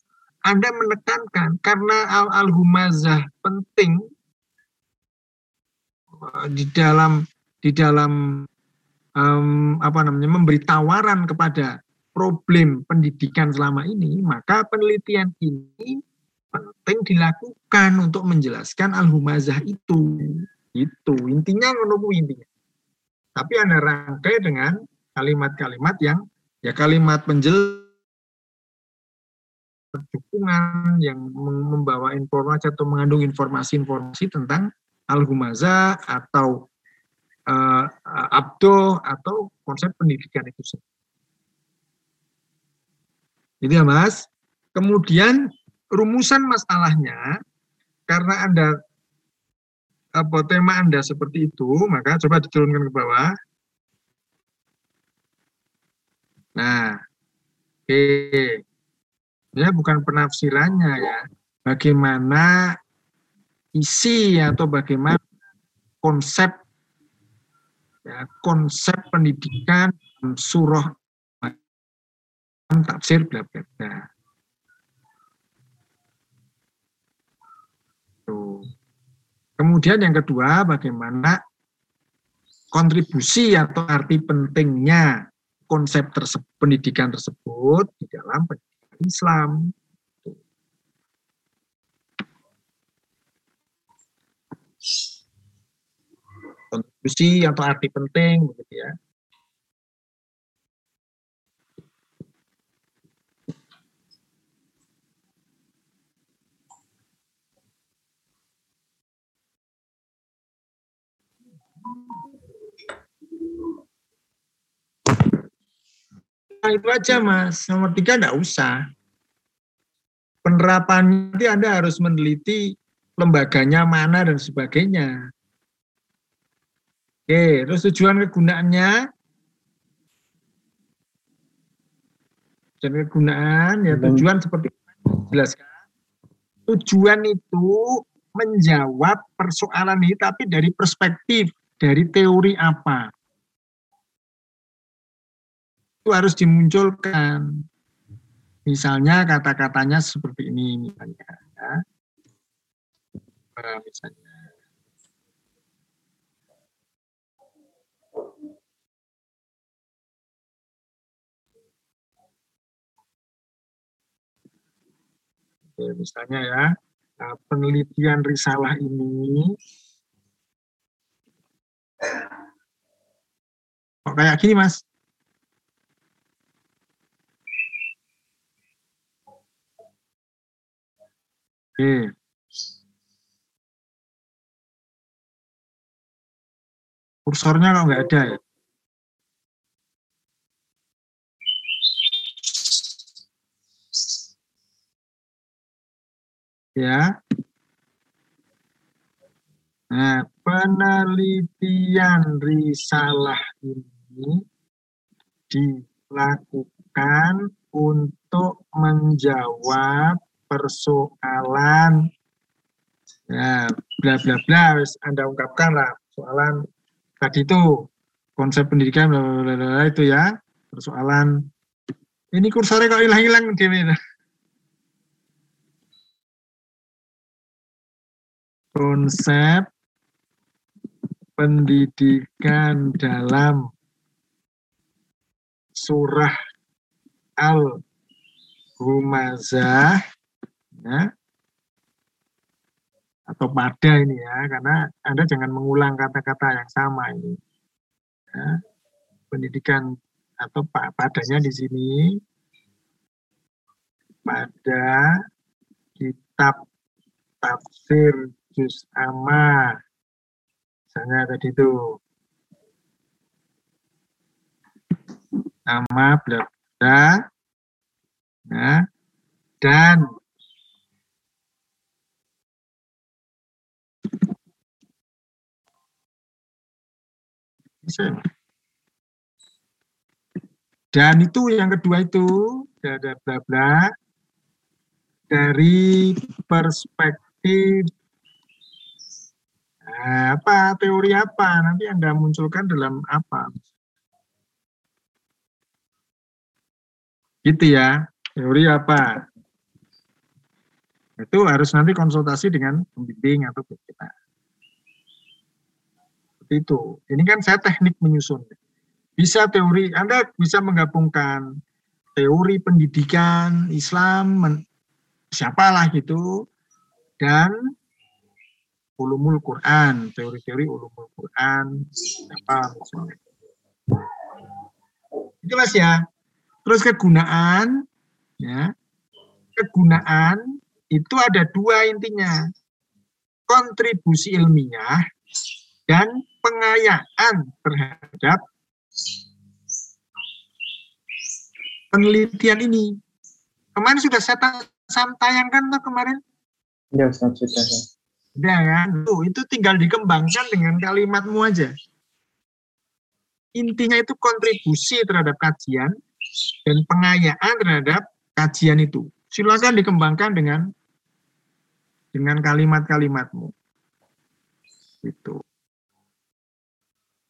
anda menekankan karena al-humazah penting di dalam di dalam um, apa namanya memberi tawaran kepada problem pendidikan selama ini, maka penelitian ini penting dilakukan untuk menjelaskan al-humazah itu. Itu intinya menunggu intinya. Tapi Anda rangkai dengan kalimat-kalimat yang ya kalimat penjel dukungan yang membawa informasi atau mengandung informasi-informasi tentang al-humaza atau uh, abdo atau konsep pendidikan itu sendiri. Jadi ya Mas. Kemudian rumusan masalahnya karena Anda apa tema Anda seperti itu, maka coba diturunkan ke bawah. Nah, oke. Okay. Ya bukan penafsirannya ya. Bagaimana isi atau bagaimana konsep ya, konsep pendidikan surah tafsir bla. Kemudian yang kedua bagaimana kontribusi atau arti pentingnya konsep tersebut, pendidikan tersebut di dalam pendidikan Islam. kontribusi atau arti penting begitu ya. Itu aja mas. Nomor tiga enggak usah. Penerapannya nanti Anda harus meneliti lembaganya mana dan sebagainya. Oke, terus tujuan kegunaannya dan kegunaan ya tujuan seperti jelaskan. Tujuan itu menjawab persoalan ini tapi dari perspektif dari teori apa. Itu harus dimunculkan. Misalnya kata-katanya seperti ini misalnya ya. Nah, misalnya Oke, misalnya ya, nah, penelitian risalah ini kok kayak gini mas? Oke. Kursornya kok nggak ada ya? ya. Nah, penelitian risalah ini dilakukan untuk menjawab persoalan. Ya bla bla bla Anda ungkapkan lah persoalan. Tadi itu konsep pendidikan bla bla bla itu ya persoalan. Ini kursornya kok hilang-hilang gini konsep pendidikan dalam surah Al-Humazah ya, atau pada ini ya karena Anda jangan mengulang kata-kata yang sama ini. Ya, pendidikan atau padanya di sini. Pada kitab tafsir juz amma. Misalnya tadi itu. Nama bla bla nah, dan bisa dan itu yang kedua itu ada bla bla dari perspektif Nah, apa teori apa nanti Anda munculkan dalam apa? Gitu ya, teori apa? Itu harus nanti konsultasi dengan pembimbing atau kita. Seperti itu. Ini kan saya teknik menyusun. Bisa teori, Anda bisa menggabungkan teori pendidikan Islam, men, siapalah gitu, dan ulumul Quran, teori-teori ulumul Quran, apa misalnya. Itu ya. Terus kegunaan, ya, kegunaan itu ada dua intinya, kontribusi ilmiah dan pengayaan terhadap penelitian ini. Kemarin sudah saya tayangkan tuh kemarin. Ya, sudah. Udah kan? Tuh, itu tinggal dikembangkan dengan kalimatmu aja. Intinya itu kontribusi terhadap kajian dan pengayaan terhadap kajian itu. Silakan dikembangkan dengan dengan kalimat-kalimatmu. Itu.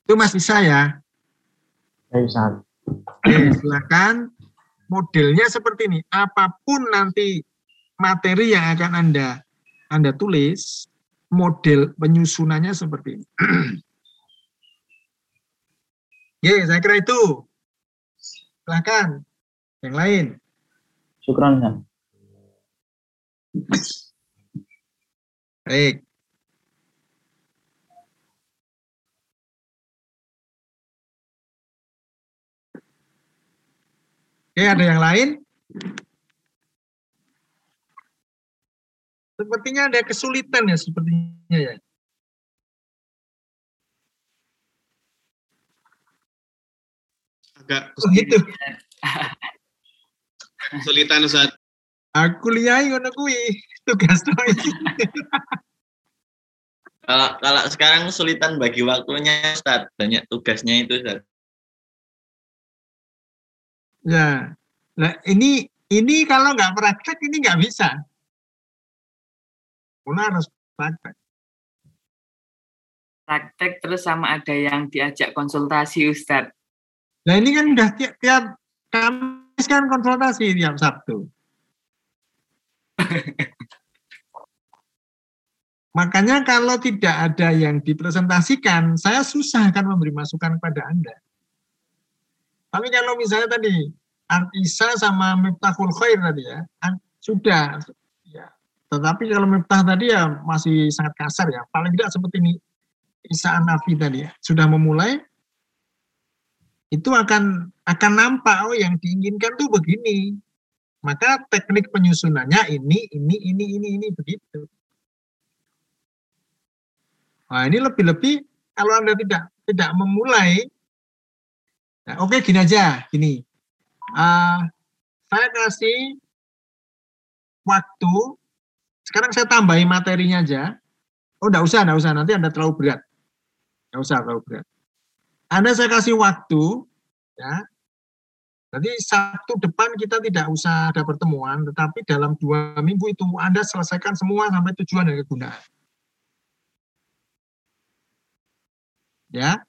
Itu Mas bisa ya? Bisa. Oke, silakan. Modelnya seperti ini. Apa pun nanti materi yang akan Anda Anda tulis, model penyusunannya seperti ini. Oke, saya kira itu. Silahkan. Yang lain. Syukran. Baik. Oke, ada yang lain? Sepertinya ada kesulitan ya sepertinya ya. Agak Oh, itu. kesulitan Ustaz. Aku lihat ngono kuwi tugas to. Kalau kalau sekarang kesulitan bagi waktunya Ustaz, banyak tugasnya itu Ustaz. Ya. Nah, ini ini kalau nggak praktek ini nggak bisa. Mula harus praktek. Praktek terus sama ada yang diajak konsultasi Ustadz. Nah ini kan udah tiap, tiap Kamis kan konsultasi tiap Sabtu. Makanya kalau tidak ada yang dipresentasikan, saya susah akan memberi masukan kepada Anda. Tapi kalau misalnya tadi Isa sama Miftahul Khair tadi ya, sudah. Ya. Tetapi kalau Miftah tadi ya masih sangat kasar ya. Paling tidak seperti ini Isa Nafi tadi ya, sudah memulai itu akan akan nampak oh yang diinginkan tuh begini. Maka teknik penyusunannya ini ini ini ini ini begitu. Nah, ini lebih-lebih kalau Anda tidak tidak memulai nah, oke okay, gini aja, gini. Uh, saya kasih waktu sekarang saya tambahin materinya aja. Oh, enggak usah, enggak usah. Nanti Anda terlalu berat. Enggak usah terlalu berat. Anda saya kasih waktu, ya. Jadi Sabtu depan kita tidak usah ada pertemuan, tetapi dalam dua minggu itu Anda selesaikan semua sampai tujuan dan kegunaan. Ya.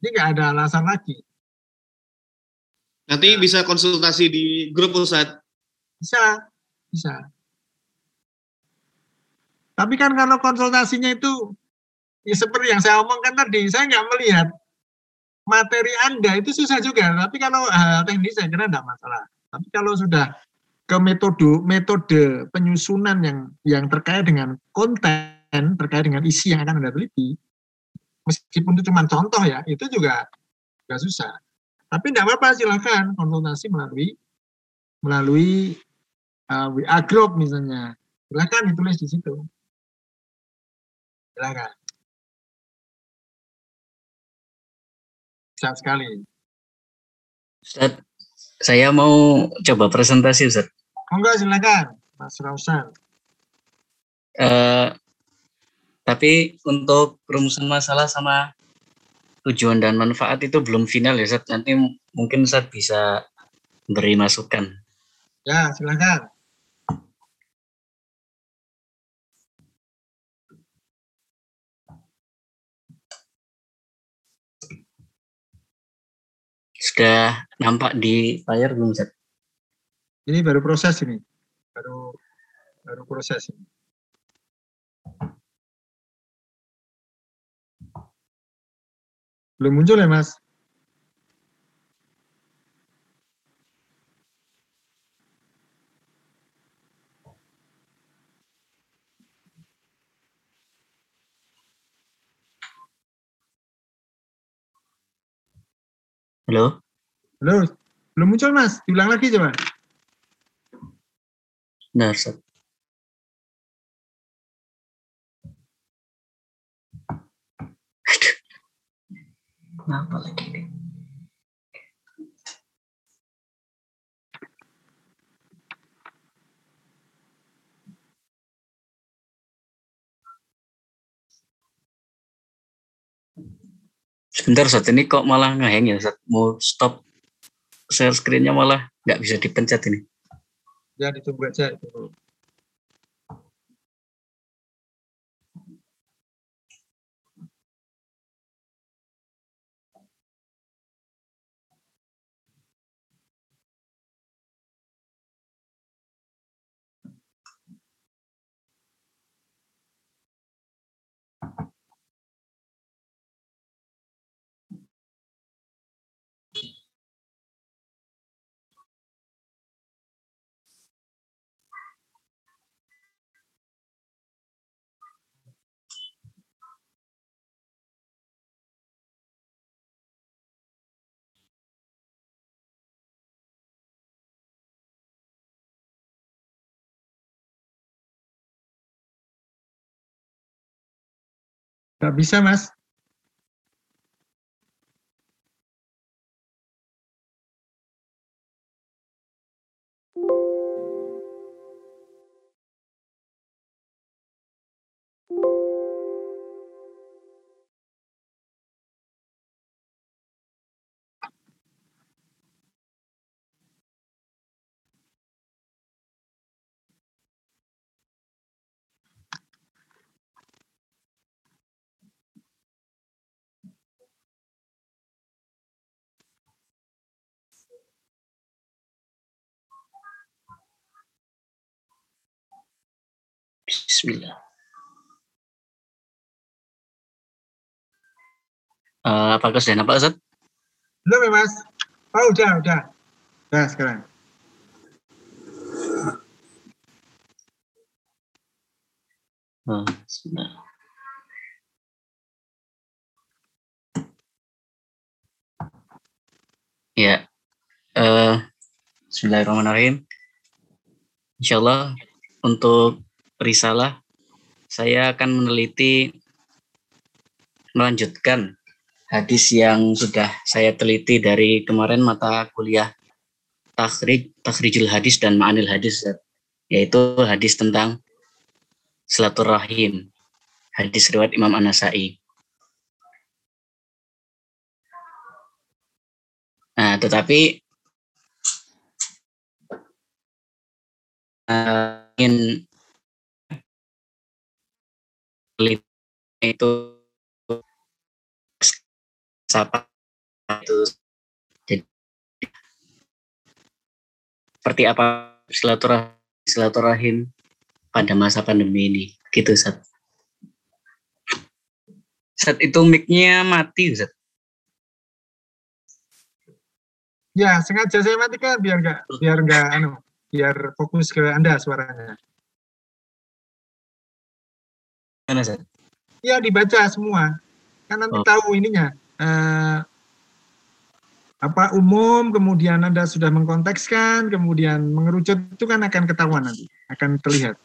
Ini nggak ada alasan lagi. Nanti bisa konsultasi di grup Ustaz. Bisa, bisa. Tapi kan kalau konsultasinya itu ya seperti yang saya omongkan tadi, saya nggak melihat materi Anda itu susah juga. Tapi kalau hal teknis saya kira tidak masalah. Tapi kalau sudah ke metode metode penyusunan yang yang terkait dengan konten, terkait dengan isi yang akan Anda teliti, meskipun itu cuma contoh ya, itu juga nggak susah. Tapi tidak apa-apa, silahkan konsultasi melalui melalui uh, WA group misalnya. Silahkan ditulis di situ. Silahkan. Siap sekali. Ustaz, saya mau coba presentasi Ustaz. Enggak, silakan. Mas Rausan. Uh, tapi untuk rumusan masalah sama tujuan dan manfaat itu belum final ya, Ustaz. Nanti mungkin Ustaz bisa beri masukan. Ya, silakan. Sudah nampak di layar belum, Ustaz? Ini baru proses ini. Baru baru proses ini. Belum muncul ya, Mas? Halo? Halo? Belum muncul, Mas? Diulang lagi coba. Benar, Ustaz. Kenapa lagi ini? Sebentar saat ini kok malah ngeheng ya saat mau stop share screen-nya malah nggak bisa dipencet ini. Ya ditunggu aja itu. Nggak bisa, Mas. Bismillah. Uh, apakah sudah nampak Ustaz? Belum ya Mas? Oh udah, udah. Udah sekarang. Oh, bismillah. Ya, uh, Bismillahirrahmanirrahim. Insya Allah untuk risalah saya akan meneliti melanjutkan hadis yang sudah saya teliti dari kemarin mata kuliah takhrij takhrijul hadis dan ma'anil hadis yaitu hadis tentang silaturahim. Hadis riwayat Imam An-Nasai. Nah, tetapi uh, ingin itu siapa itu jadi seperti apa silaturahim silaturahim pada masa pandemi ini gitu saat saat itu mic-nya mati Ustaz. Ya, sengaja saya matikan biar enggak biar enggak anu, biar fokus ke Anda suaranya. Mana Ustaz? Ya, dibaca semua. Kan nanti Oh. tahu ininya. Eh, apa umum, kemudian Anda sudah mengkontekskan, kemudian mengerucut itu kan akan ketahuan nanti, akan terlihat.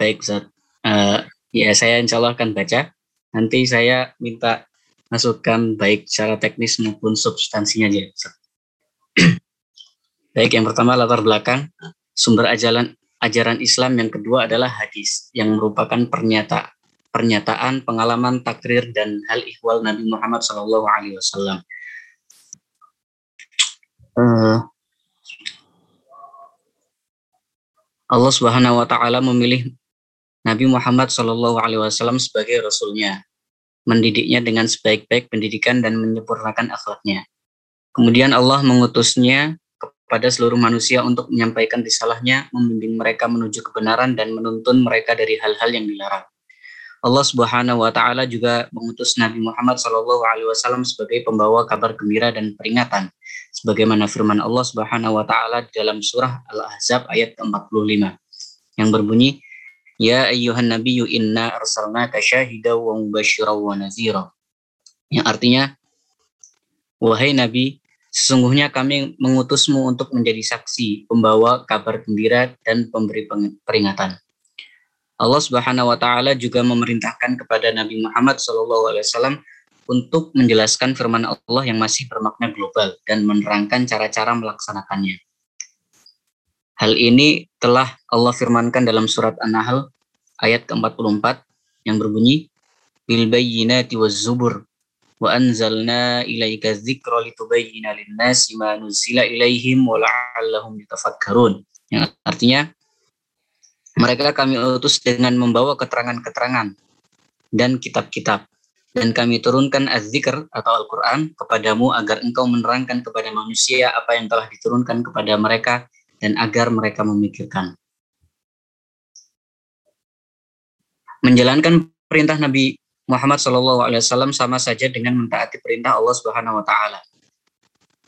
Baik Ustaz. Eh, ya saya insya Allah akan baca. Nanti saya minta masukan baik secara teknis maupun substansinya aja. Baik yang pertama latar belakang sumber ajaran ajaran Islam yang kedua adalah hadis yang merupakan pernyataan pernyataan, pengalaman, takrir dan hal ihwal Nabi Muhammad Shallallahu Alaihi Wasallam. Eh, Allah Subhanahu Wa Taala memilih Nabi Muhammad Shallallahu Alaihi Wasallam sebagai rasulnya, mendidiknya dengan sebaik-baik pendidikan dan menyempurnakan akhlaknya. Kemudian Allah mengutusnya kepada seluruh manusia untuk menyampaikan risalahnya, membimbing mereka menuju kebenaran dan menuntun mereka dari hal-hal yang dilarang. Allah Subhanahu wa taala juga mengutus Nabi Muhammad Shallallahu alaihi wasallam sebagai pembawa kabar gembira dan peringatan sebagaimana firman Allah Subhanahu wa taala dalam surah Al-Ahzab ayat ke-45 yang berbunyi Ya ayyuhan nabiyyu inna arsalnaka syahidaw wa mubasysyiran wa nadhira. Yang artinya wahai nabi sesungguhnya kami mengutusmu untuk menjadi saksi, pembawa kabar gembira dan pemberi peringatan. Allah Subhanahu wa taala juga memerintahkan kepada Nabi Muhammad SAW untuk menjelaskan firman Allah yang masih bermakna global dan menerangkan cara-cara melaksanakannya. Hal ini telah Allah firmankan dalam surat An-Nahl ayat ke-44 yang berbunyi bil bayyinati zubur wa anzalna ilaika dzikra litubayyana lin-nasi ma nuzila ilaihim wa la'allahum. Yang artinya mereka kami utus dengan membawa keterangan-keterangan dan kitab-kitab. Dan kami turunkan az-zikr atau Al-Quran kepadamu agar engkau menerangkan kepada manusia apa yang telah diturunkan kepada mereka dan agar mereka memikirkan. Menjalankan perintah Nabi Muhammad SAW sama saja dengan mentaati perintah Allah Subhanahu Wa Taala.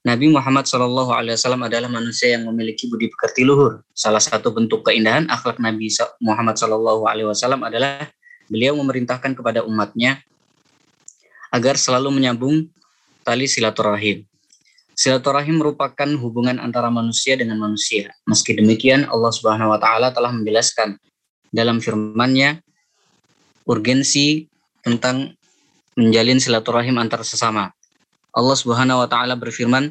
Nabi Muhammad SAW adalah manusia yang memiliki budi pekerti luhur. Salah satu bentuk keindahan akhlak Nabi Muhammad SAW adalah beliau memerintahkan kepada umatnya agar selalu menyambung tali silaturahim. Silaturahim merupakan hubungan antara manusia dengan manusia. Meski demikian, Allah Subhanahu wa taala telah menjelaskan dalam firman-Nya urgensi tentang menjalin silaturahim antar sesama. Allah Subhanahu wa taala berfirman,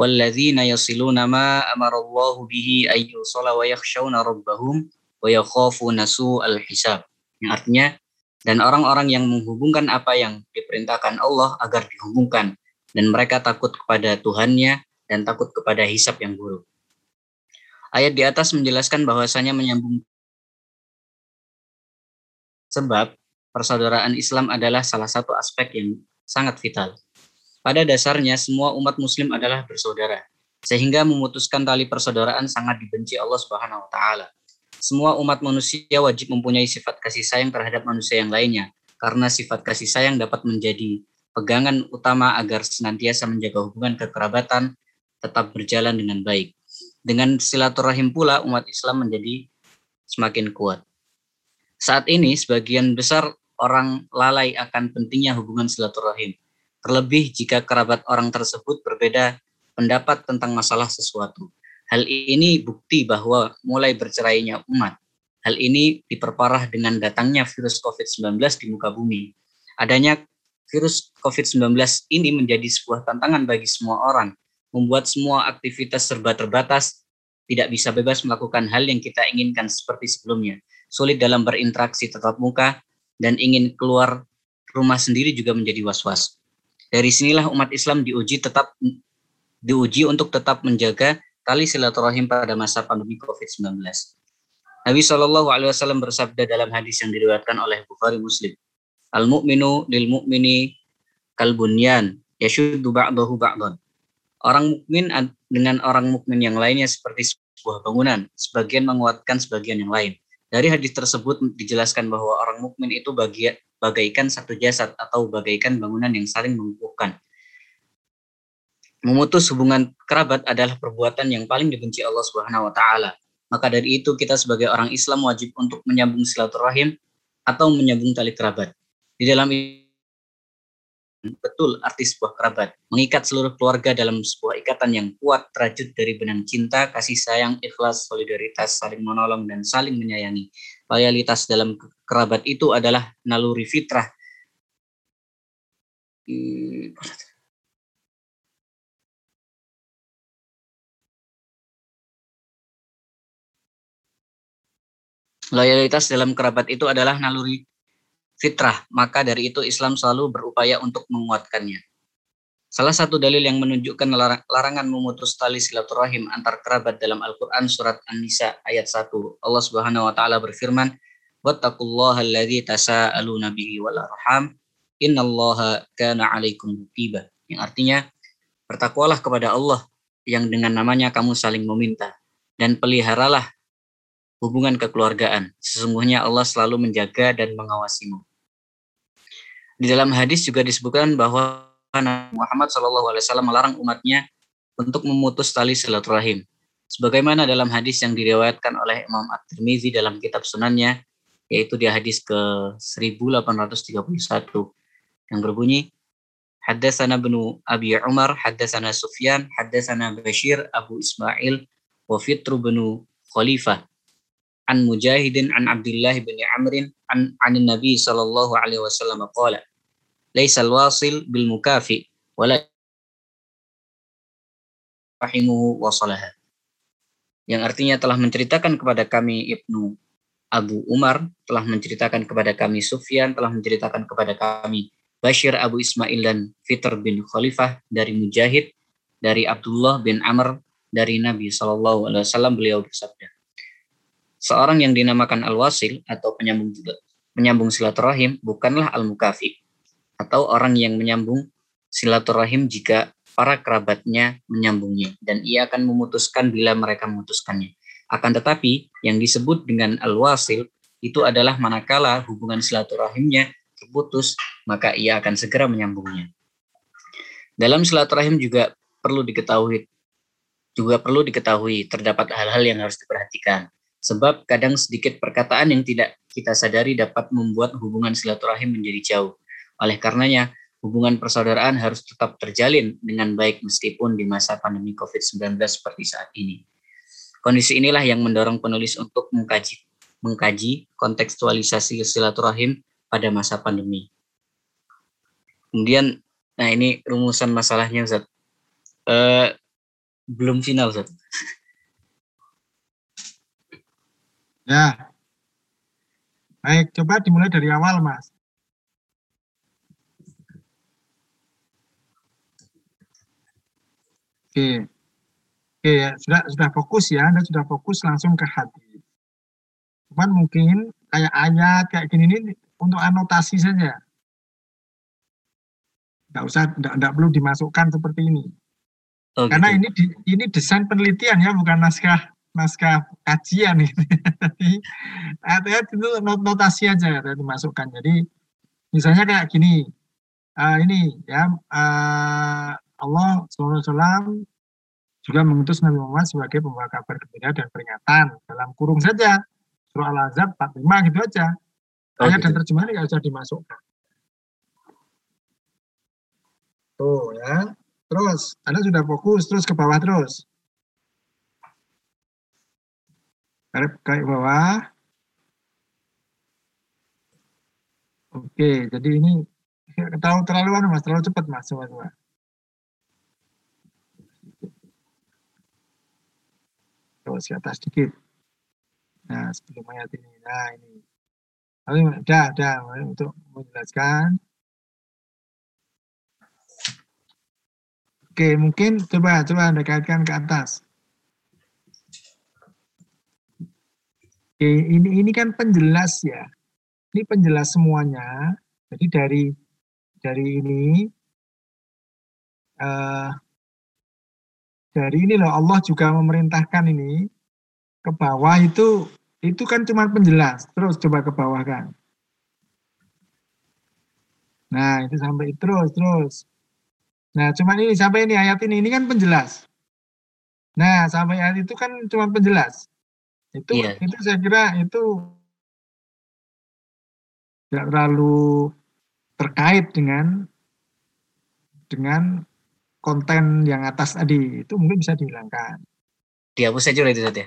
"Walladzina yasiluna ma amarallahu bihi ayyusala wa yakhshawna rabbahum wa yakhafuna su'al hisab." Yang artinya dan orang-orang yang menghubungkan apa yang diperintahkan Allah agar dihubungkan dan mereka takut kepada Tuhannya dan takut kepada hisab yang buruk. Ayat di atas menjelaskan bahwasanya menyambung sebab persaudaraan Islam adalah salah satu aspek yang sangat vital. Pada dasarnya semua umat muslim adalah bersaudara, sehingga memutuskan tali persaudaraan sangat dibenci Allah Subhanahu wa taala. Semua umat manusia wajib mempunyai sifat kasih sayang terhadap manusia yang lainnya, karena sifat kasih sayang dapat menjadi pegangan utama agar senantiasa menjaga hubungan kekerabatan tetap berjalan dengan baik. Dengan silaturahim pula umat Islam menjadi semakin kuat. Saat ini sebagian besar orang lalai akan pentingnya hubungan silaturahim. Terlebih jika kerabat orang tersebut berbeda pendapat tentang masalah sesuatu. Hal ini bukti bahwa mulai bercerainya umat. Hal ini diperparah dengan datangnya virus COVID-19 di muka bumi. Adanya virus COVID-19 ini menjadi sebuah tantangan bagi semua orang, membuat semua aktivitas serba terbatas, tidak bisa bebas melakukan hal yang kita inginkan seperti sebelumnya sulit dalam berinteraksi tetap muka, dan ingin keluar rumah sendiri juga menjadi was-was. Dari sinilah umat Islam diuji tetap diuji untuk tetap menjaga tali silaturahim pada masa pandemi COVID-19. Nabi Shallallahu Alaihi Wasallam bersabda dalam hadis yang diriwayatkan oleh Bukhari Muslim, Al mukminu lil mukmini kalbunyan yashuddu ba'dahu ba'dan. Orang mukmin dengan orang mukmin yang lainnya seperti sebuah bangunan, sebagian menguatkan sebagian yang lain. Dari hadis tersebut dijelaskan bahwa orang mukmin itu bagian bagaikan satu jasad atau bagaikan bangunan yang saling mengukuhkan. Memutus hubungan kerabat adalah perbuatan yang paling dibenci Allah Subhanahu wa taala. Maka dari itu kita sebagai orang Islam wajib untuk menyambung silaturahim atau menyambung tali kerabat. Di dalam betul arti sebuah kerabat, mengikat seluruh keluarga dalam sebuah ikatan yang kuat terajut dari benang cinta, kasih sayang, ikhlas, solidaritas, saling menolong dan saling menyayangi. Loyalitas dalam kerabat itu adalah naluri fitrah. Loyalitas dalam kerabat itu adalah naluri fitrah, maka dari itu Islam selalu berupaya untuk menguatkannya. Salah satu dalil yang menunjukkan larangan memutus tali silaturahim antar kerabat dalam Al-Quran surat An-Nisa ayat 1. Allah Subhanahu wa taala berfirman, "Wattaqullaha alladzi tasaaluna bihi wal arham, innallaha kana 'alaikum raqiba." Yang artinya, bertakwalah kepada Allah yang dengan namanya kamu saling meminta dan peliharalah hubungan kekeluargaan. Sesungguhnya Allah selalu menjaga dan mengawasimu. Di dalam hadis juga disebutkan bahwa Muhammad SAW melarang umatnya untuk memutus tali silaturahim. Sebagaimana dalam hadis yang diriwayatkan oleh Imam At-Tirmizi dalam kitab sunannya, yaitu di hadis ke 1831 yang berbunyi Haddatsana bnu Abi Umar, haddatsana Sufyan, haddatsana Bashir Abu Ismail wa Fitru bnu Khalifah an Mujahidin an Abdullah bin Amrin an an Nabi sallallahu alaihi wasallam qala laisal wasil bil mukafi wala rahimuhu wasalaha. Yang artinya telah menceritakan kepada kami Ibnu Abu Umar, telah menceritakan kepada kami Sufyan, telah menceritakan kepada kami Bashir Abu Ismail dan Fitr bin Khalifah dari Mujahid, dari Abdullah bin Amr, dari Nabi Shallallahu Alaihi Wasallam beliau bersabda, seorang yang dinamakan al-wasil atau penyambung penyambung silaturahim bukanlah al-mukafi, atau orang yang menyambung silaturahim jika para kerabatnya menyambungnya dan ia akan memutuskan bila mereka memutuskannya. Akan tetapi yang disebut dengan al-wasil itu adalah manakala hubungan silaturahimnya terputus, maka ia akan segera menyambungnya. Dalam silaturahim juga perlu diketahui juga perlu diketahui terdapat hal-hal yang harus diperhatikan. Sebab kadang sedikit perkataan yang tidak kita sadari dapat membuat hubungan silaturahim menjadi jauh. Oleh karenanya, hubungan persaudaraan harus tetap terjalin dengan baik meskipun di masa pandemi COVID-19 seperti saat ini. Kondisi inilah yang mendorong penulis untuk mengkaji mengkaji kontekstualisasi silaturahim pada masa pandemi. Kemudian, nah ini rumusan masalahnya, Ustaz. Uh, belum final, Ustaz. Ya. Baik, coba dimulai dari awal, Mas. Oke. Oke ya, sudah sudah fokus ya, Anda sudah fokus langsung ke hati. Cuman mungkin kayak ayat kayak gini ini untuk anotasi saja. Tidak usah, tidak, perlu dimasukkan seperti ini. Oh, Karena gitu. ini ini desain penelitian ya, bukan naskah naskah kajian ini. Ayat-ayat itu not- notasi aja ya dimasukkan. Jadi misalnya kayak gini, ah, ini ya ah, Allah SAW juga mengutus Nabi Muhammad sebagai pembawa kabar gembira dan peringatan dalam kurung saja surah Al-Azab 45 gitu aja. Oh, Ayat dan gitu. terjemahan nggak usah dimasukkan. Tuh ya. Terus, Anda sudah fokus terus ke bawah terus. Ke bawah. Oke, jadi ini terlalu terlalu anu, mas, terlalu cepat mas semua. Terus ke atas sedikit. Nah, sebelum ayat ini. Nah, ini. Tapi udah, udah untuk menjelaskan. Oke, mungkin coba coba Anda kaitkan ke atas. Oke, ini ini kan penjelas ya. Ini penjelas semuanya. Jadi dari dari ini eh dari ini loh Allah juga memerintahkan ini ke bawah itu itu kan cuma penjelas. Terus coba ke bawah kan. Nah, itu sampai terus terus. Nah, cuman ini sampai ini ayat ini ini kan penjelas. Nah, sampai ayat itu kan cuma penjelas. Itu Iya. itu saya kira itu tidak terlalu terkait dengan dengan konten yang atas tadi itu mungkin bisa dihilangkan. Dihapus aja udah itu Ustaz ya.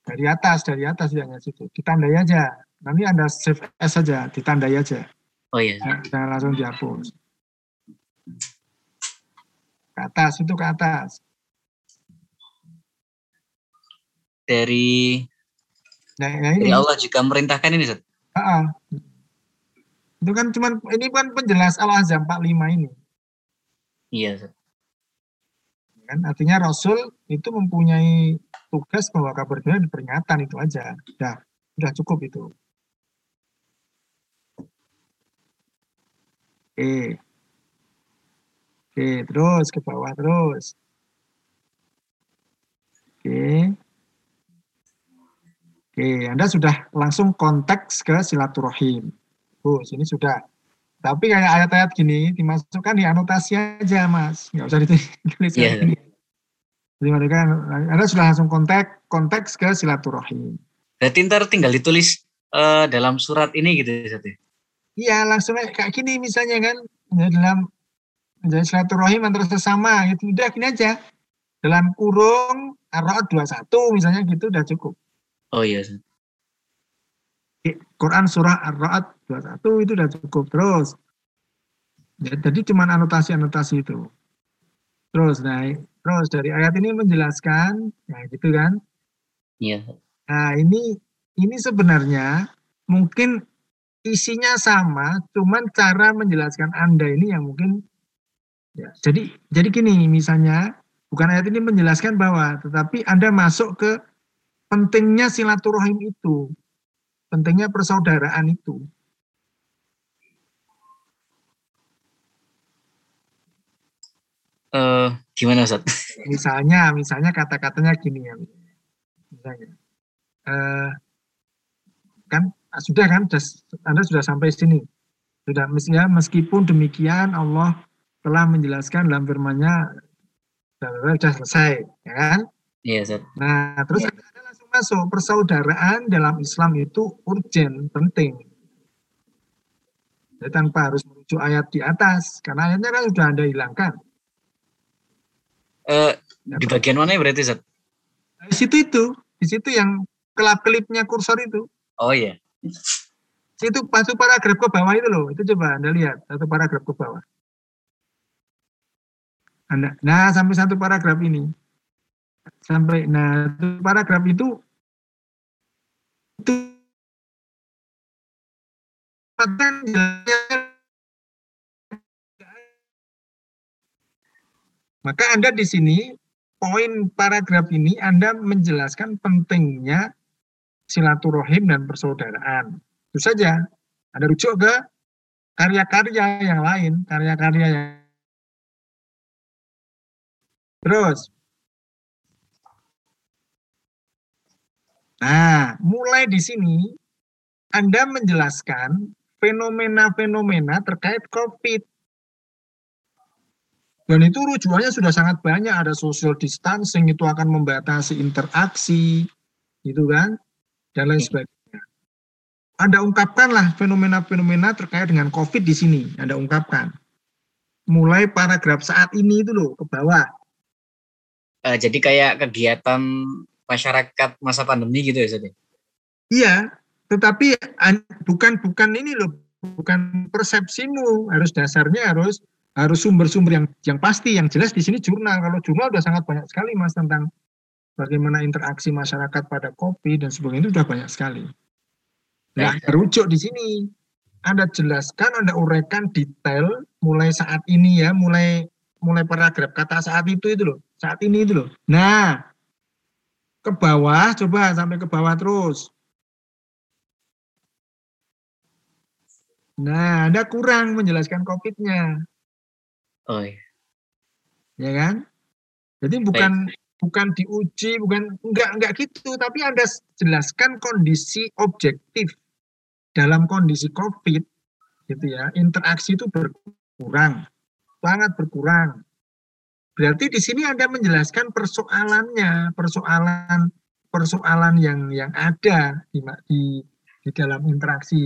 Dari atas, dari atas yang situ. Ditandai aja. Nanti Anda save as saja, ditandai aja. Oh iya. Jangan, jangan langsung dihapus. Ke atas, itu ke atas. Dari Nah, nah dari ini. Allah juga merintahkan ini Ustaz. Itu kan cuman ini kan penjelas Al-Azhar 45 ini. Iya. Kan artinya Rasul itu mempunyai tugas bahwa kabar gembira peringatan itu aja. Udah, udah cukup itu. Oke. Oke, terus ke bawah terus. Oke. Oke, Anda sudah langsung konteks ke silaturahim. Oh, sini sudah. Tapi kayak ayat-ayat gini dimasukkan di anotasi aja, Mas. Nggak usah ditulis Iya. kayak gini. Jadi mereka, Anda sudah langsung konteks konteks ke silaturahim. Berarti ntar tinggal ditulis eh, dalam surat ini gitu ya. Iya, langsung kayak gini misalnya kan ya, dalam menjadi silaturahim antara sesama gitu. Udah gini aja. Dalam kurung Ar-Ra'd 21 misalnya gitu udah cukup. Oh iya Ustaz. Quran surah Ar-Ra'd 21 itu udah cukup terus. Ya, jadi cuma anotasi-anotasi itu. Terus naik. Terus dari ayat ini menjelaskan, ya gitu kan. Iya. Nah ini ini sebenarnya mungkin isinya sama, cuman cara menjelaskan Anda ini yang mungkin ya, jadi jadi gini misalnya bukan ayat ini menjelaskan bahwa tetapi Anda masuk ke pentingnya silaturahim itu, pentingnya persaudaraan itu. Eh gimana Ustaz? Misalnya, misalnya kata-katanya gini ya, misalnya, eh, kan ah, sudah kan, sudah- Anda sudah sampai sini, sudah mestinya meskipun demikian Allah telah menjelaskan dalam firman-Nya sudah sudah selesai, ya kan? Iya Ustaz. Nah, terus langsung masuk persaudaraan dalam Islam itu urgent, penting. Jadi tanpa harus merujuk ayat di atas, karena ayatnya kan sudah Anda hilangkan. Eh di bagian mana ya berarti Ustaz? Di situ itu, di situ yang kelap-kelipnya kursor itu. Oh iya. Itu satu paragraf ke bawah itu loh. Itu coba Anda lihat, satu paragraf ke bawah. Anda, nah sampai satu paragraf ini. Sampai, nah paragraf itu itu maka Anda di sini poin paragraf ini Anda menjelaskan pentingnya silaturahim dan persaudaraan. Itu saja. Ada rujuk ke karya-karya yang lain, karya-karya yang Terus, Nah, mulai di sini Anda menjelaskan fenomena-fenomena terkait COVID. Dan itu rujukannya sudah sangat banyak, ada social distancing itu akan membatasi interaksi, gitu kan, dan lain sebagainya. Anda ungkapkanlah fenomena-fenomena terkait dengan COVID di sini, Anda ungkapkan. Mulai paragraf saat ini itu loh, ke bawah. Eh, jadi kayak kegiatan masyarakat masa pandemi gitu ya, Ustaz? ya? Iya, tetapi an- bukan bukan ini loh, bukan persepsimu, harus dasarnya harus harus sumber-sumber yang yang pasti, yang jelas di sini jurnal. Kalau jurnal udah sangat banyak sekali mas tentang bagaimana interaksi masyarakat pada COVID dan sebagainya itu sudah banyak sekali. Nah, Baik. rujuk di sini Anda jelaskan, Anda uraikan detail mulai saat ini ya, mulai mulai paragraf kata saat itu itu loh, saat ini itu loh. Nah, ke bawah coba sampai ke bawah terus. Nah, Anda kurang menjelaskan COVID-nya, Oh iya. ya kan? Jadi bukan bukan diuji, bukan enggak enggak gitu, tapi Anda jelaskan kondisi objektif dalam kondisi COVID gitu ya. Interaksi itu berkurang, sangat berkurang. Berarti di sini Anda menjelaskan persoalannya, persoalan persoalan yang yang ada di di, di dalam interaksi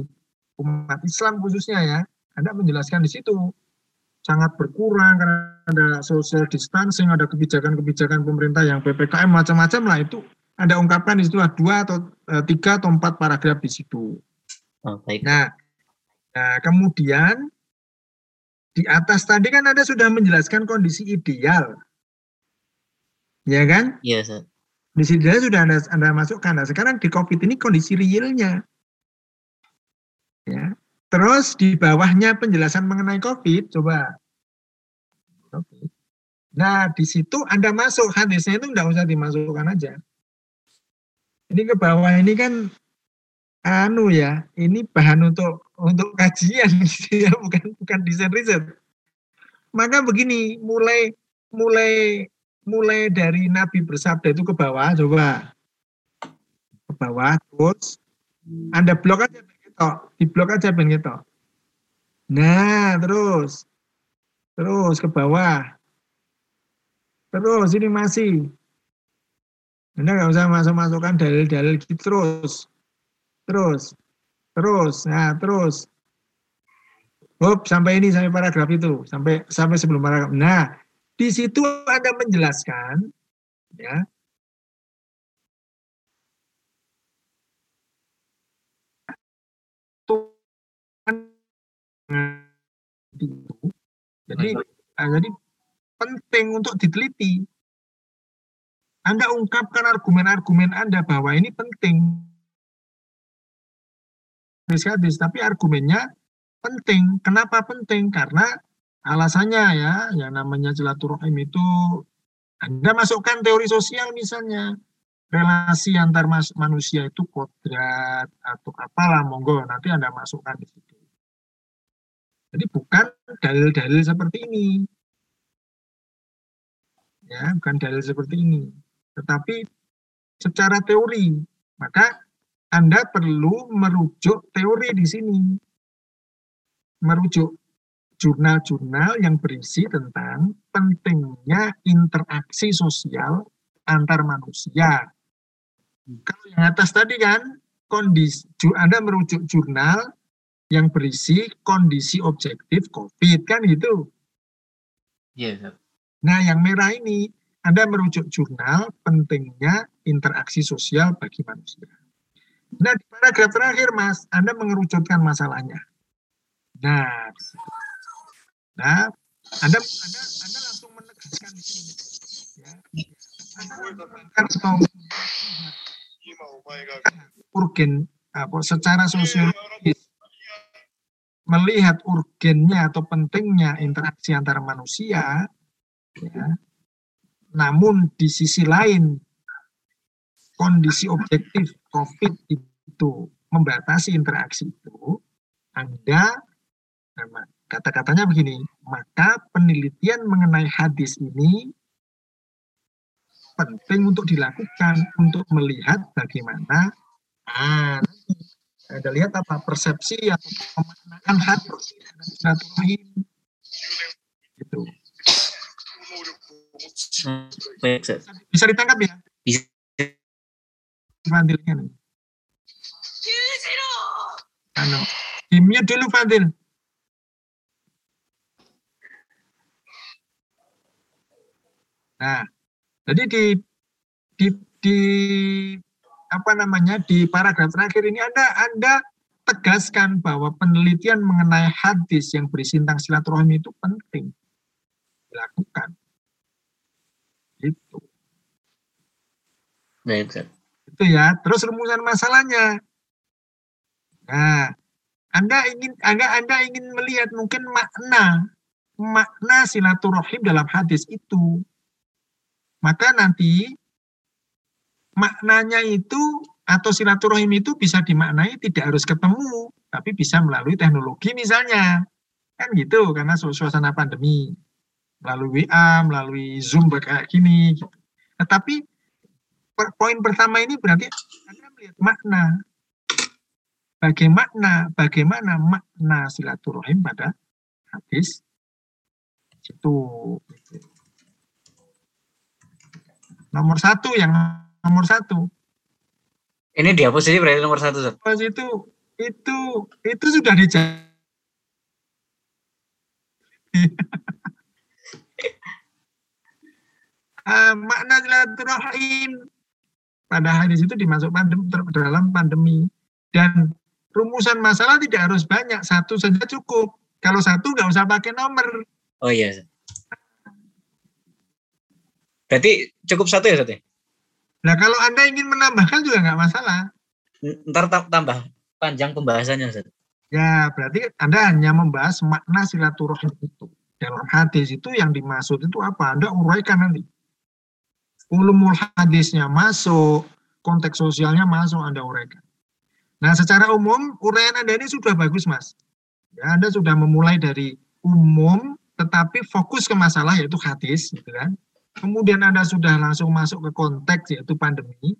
umat Islam khususnya ya. Anda menjelaskan di situ sangat berkurang karena ada social distancing, ada kebijakan-kebijakan pemerintah yang PPKM macam-macam lah itu Anda ungkapkan di situ ada dua atau eh, tiga atau empat paragraf di situ. Oh, baik. Nah, nah kemudian di atas tadi kan Anda sudah menjelaskan kondisi ideal. Ya kan? Iya, Ustaz. Kondisi ideal sudah Anda, anda masukkan. Nah, sekarang di COVID ini kondisi realnya. Ya. Terus di bawahnya penjelasan mengenai COVID, coba. Nah, di situ Anda masuk hadisnya itu enggak usah dimasukkan aja. Ini ke bawah ini kan anu ya, ini bahan untuk untuk kajian gitu ya, bukan bukan desain riset. Maka begini, mulai mulai mulai dari Nabi bersabda itu ke bawah, coba. Ke bawah, terus. Anda blok aja ben ketok, di blok aja ben ketok. Nah, terus. Terus ke bawah, terus ini masih. Anda nggak usah masuk masukkan dalil-dalil gitu terus. Terus, terus, nah terus. Hop, sampai ini sampai paragraf itu, sampai sampai sebelum paragraf. Nah, di situ Anda menjelaskan ya. itu. Jadi, ah, jadi penting untuk diteliti. Anda ungkapkan argumen-argumen Anda bahwa ini penting hadis-hadis, tapi argumennya penting. Kenapa penting? Karena alasannya ya, yang namanya silaturahim itu Anda masukkan teori sosial misalnya, relasi antar manusia itu kodrat atau apalah, monggo nanti Anda masukkan di situ. Jadi bukan dalil-dalil seperti ini. Ya, bukan dalil seperti ini. Tetapi secara teori, maka anda perlu merujuk teori di sini. Merujuk jurnal-jurnal yang berisi tentang pentingnya interaksi sosial antar manusia. Kalau yang atas tadi kan, kondisi Anda merujuk jurnal yang berisi kondisi objektif COVID, kan gitu. Iya, Ustaz. Nah, yang merah ini, Anda merujuk jurnal pentingnya interaksi sosial bagi manusia. Nah, di paragraf terakhir, Mas, Anda mengerucutkan masalahnya. Nah, nah, Anda, Anda, Anda langsung menegaskan di sini. Ya. Atau urgen apa, secara sosiologis melihat urgennya atau pentingnya interaksi antara manusia, ya, namun di sisi lain kondisi objektif COVID itu membatasi interaksi itu, Anda nah, kata-katanya begini, maka penelitian mengenai hadis ini penting untuk dilakukan untuk melihat bagaimana ah, ada lihat apa persepsi atau pemaknaan silaturahim Baik, Ustaz. bisa ditangkap ya Bisa. Fadilnya nih anu di mute dulu Fadil. Nah jadi di di di apa namanya di paragraf terakhir ini Anda Anda tegaskan bahwa penelitian mengenai hadis yang berisi tentang silaturahmi itu penting. Dilakukan. Itu. Baik, Ustaz. Itu ya. Terus rumusan masalahnya. Nah, Anda ingin Anda Anda ingin melihat mungkin makna makna silaturahim dalam hadis itu. Maka nanti maknanya itu atau silaturahim itu bisa dimaknai tidak harus ketemu, tapi bisa melalui teknologi misalnya. Kan gitu, karena su- suasana pandemi. Melalui WA, melalui Zoom kayak gini. Gitu. Tetapi poin pertama ini berarti Anda melihat makna. Bagaimana, bagaimana makna silaturahim pada hadis itu. Nomor satu yang nomor satu Ini dihapus jadi berarti nomor satu. Mas itu itu itu sudah dijawab. Ah, makna silaturahim pada hadis itu dimasuk pandem, ter- dalam pandemi dan rumusan masalah tidak harus banyak satu saja cukup kalau satu nggak usah pakai nomor Oh iya. Berarti cukup satu ya, Ustaz ya? nah kalau anda ingin menambahkan juga nggak masalah Ntar ta- tambah panjang pembahasannya, Ustaz. Ya, berarti Anda hanya membahas makna silaturahim itu. Dalam hadis itu yang dimaksud itu apa? Anda uraikan nanti. Ulumul hadisnya masuk, konteks sosialnya masuk, Anda uraikan. Nah, secara umum, uraian Anda ini sudah bagus, Mas. Ya, Anda sudah memulai dari umum, tetapi fokus ke masalah yaitu hadis, gitu kan. Kemudian Anda sudah langsung masuk ke konteks yaitu pandemi.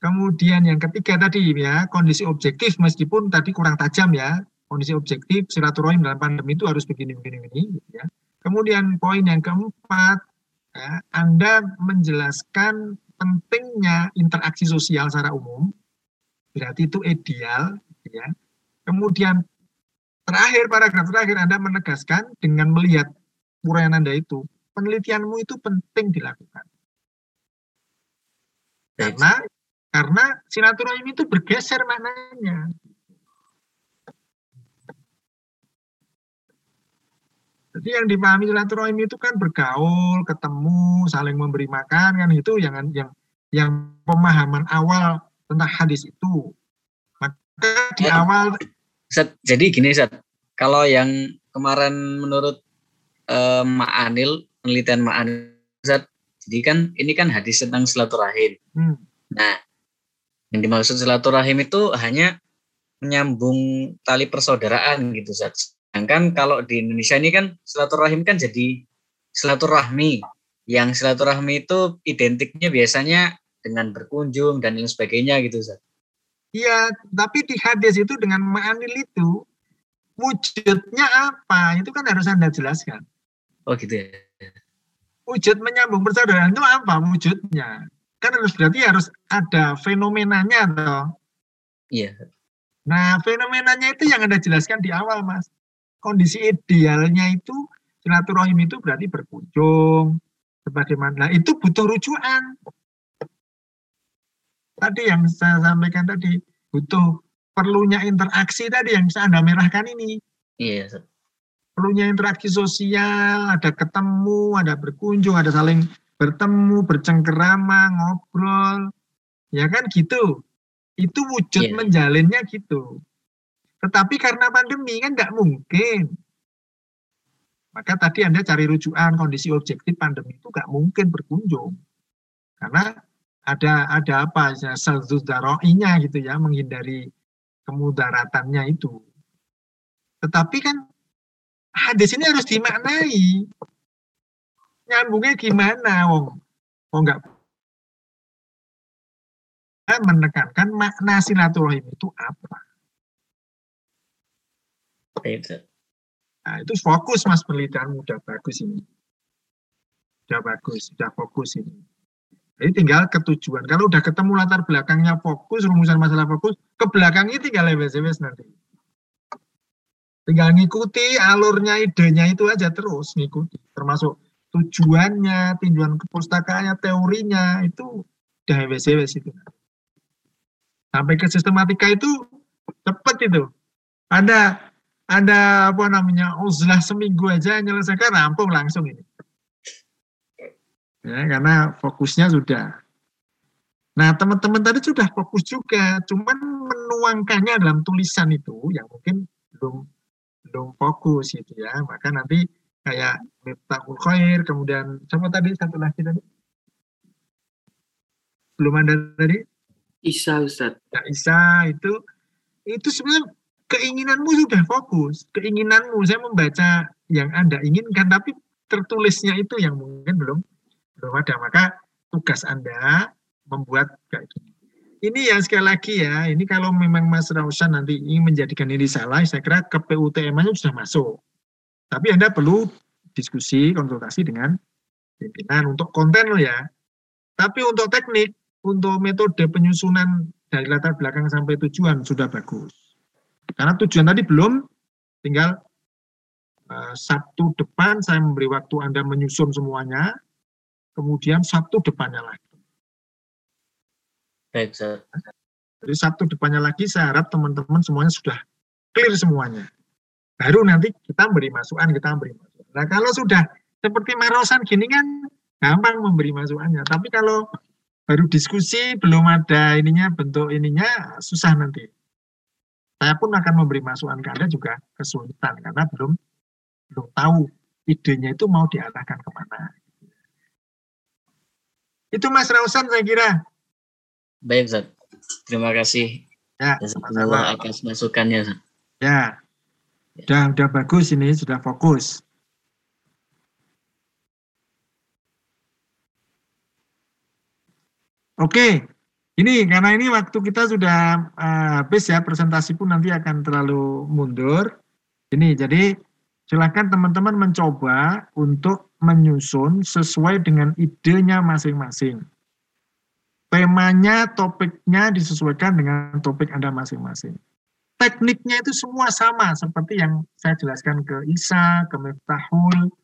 Kemudian yang ketiga tadi ya kondisi objektif meskipun tadi kurang tajam ya kondisi objektif silaturahim dalam pandemi itu harus begini begini begini gitu ya. Kemudian poin yang keempat Anda menjelaskan pentingnya interaksi sosial secara umum berarti itu ideal ya. Kemudian terakhir paragraf terakhir Anda menegaskan dengan melihat uraian Anda itu penelitianmu itu penting dilakukan karena karena silaturahim itu bergeser maknanya. Jadi yang dipahami silaturahim itu kan bergaul, ketemu, saling memberi makan kan itu yang yang yang pemahaman awal tentang hadis itu. Maka di Ya. awal Ustaz, jadi gini, Ustaz. Kalau yang kemarin menurut eh, Ma'anil, penelitian Ma'anil, Ustaz, jadi kan ini kan hadis tentang silaturahim. hmm, Nah, yang dimaksud silaturahim itu hanya menyambung tali persaudaraan gitu, Ustaz. Sedangkan kalau di Indonesia ini kan silaturahim kan jadi silaturahmi. Yang silaturahmi itu identiknya biasanya dengan berkunjung dan lain sebagainya gitu, Ustaz. Iya, tapi di hadis itu dengan ma'anil itu wujudnya apa? Itu kan harus Anda jelaskan. Oh gitu ya. Wujud menyambung persaudaraan itu apa wujudnya? Kan harus berarti harus ada fenomenanya toh. Iya. Nah, fenomenanya itu yang Anda jelaskan di awal, Mas. Kondisi idealnya itu silaturahim itu berarti berkunjung sebagaimana. Nah, itu butuh rujukan. Tadi yang saya sampaikan tadi butuh perlunya interaksi tadi yang bisa Anda merahkan ini. Iya, Ustaz. Perlunya interaksi sosial, ada ketemu, ada berkunjung, ada saling bertemu, bercengkerama, ngobrol. Ya kan gitu. Itu wujud Iya. menjalinnya gitu. Tetapi karena pandemi kan nggak mungkin. Maka tadi Anda cari rujukan kondisi objektif pandemi itu nggak mungkin berkunjung. Karena ada ada apa ya nya gitu ya menghindari kemudaratannya itu. Tetapi kan hadis ini harus dimaknai. Nyambungnya gimana, wong? Oh nggak menekankan makna silaturahim itu apa. Ustaz. Nah, itu fokus mas penelitian udah bagus ini. Udah bagus, udah fokus ini. Jadi tinggal ketujuan. Kalau udah ketemu latar belakangnya fokus, rumusan masalah fokus, ke belakangnya tinggal lewes nanti. Tinggal ngikuti alurnya, idenya itu aja terus ngikuti. Termasuk tujuannya, tujuan kepustakaannya, teorinya, itu udah wes itu. Sampai ke sistematika itu cepet itu. Ada ada apa namanya uzlah seminggu aja menyelesaikan rampung langsung ini. Ya karena fokusnya sudah. Nah teman-teman tadi sudah fokus juga cuman menuangkannya dalam tulisan itu yang mungkin belum belum fokus gitu ya. Maka nanti kayak Miftahul Khair kemudian siapa tadi? Satu lagi tadi? Belum ada tadi? Isa Ustaz. Nah, Isa itu itu sebenarnya keinginanmu sudah fokus, keinginanmu saya membaca yang Anda inginkan, tapi tertulisnya itu yang mungkin belum belum ada. Maka tugas Anda membuat kayak. Ini ya sekali lagi ya, ini kalau memang Mas Rausan nanti ingin menjadikan ini salah, saya kira ke PUTM-nya sudah masuk. Tapi Anda perlu diskusi, konsultasi dengan pimpinan untuk konten loh ya. Tapi untuk teknik, untuk metode penyusunan dari latar belakang sampai tujuan sudah bagus. Karena tujuan tadi belum, tinggal uh, Sabtu depan saya memberi waktu Anda menyusun semuanya, kemudian Sabtu depannya lagi. Baik, Sir. Jadi Sabtu depannya lagi saya harap teman-teman semuanya sudah clear semuanya. Baru nanti kita beri masukan, kita beri masukan. Nah kalau sudah seperti Marosan gini kan gampang memberi masukannya. Tapi kalau baru diskusi belum ada ininya bentuk ininya susah nanti saya pun akan memberi masukan ke Anda juga kesulitan karena belum belum tahu idenya itu mau diarahkan ke mana. Itu Mas Rausan saya kira. Baik, Zat. Terima kasih. Ya, sama atas masukannya. Zat. Ya. Udah, udah bagus ini, sudah fokus. Oke, ini karena ini waktu kita sudah uh, habis ya presentasi pun nanti akan terlalu mundur. Ini jadi silakan teman-teman mencoba untuk menyusun sesuai dengan idenya masing-masing. Temanya, topiknya disesuaikan dengan topik Anda masing-masing. Tekniknya itu semua sama seperti yang saya jelaskan ke Isa, ke Miftahul,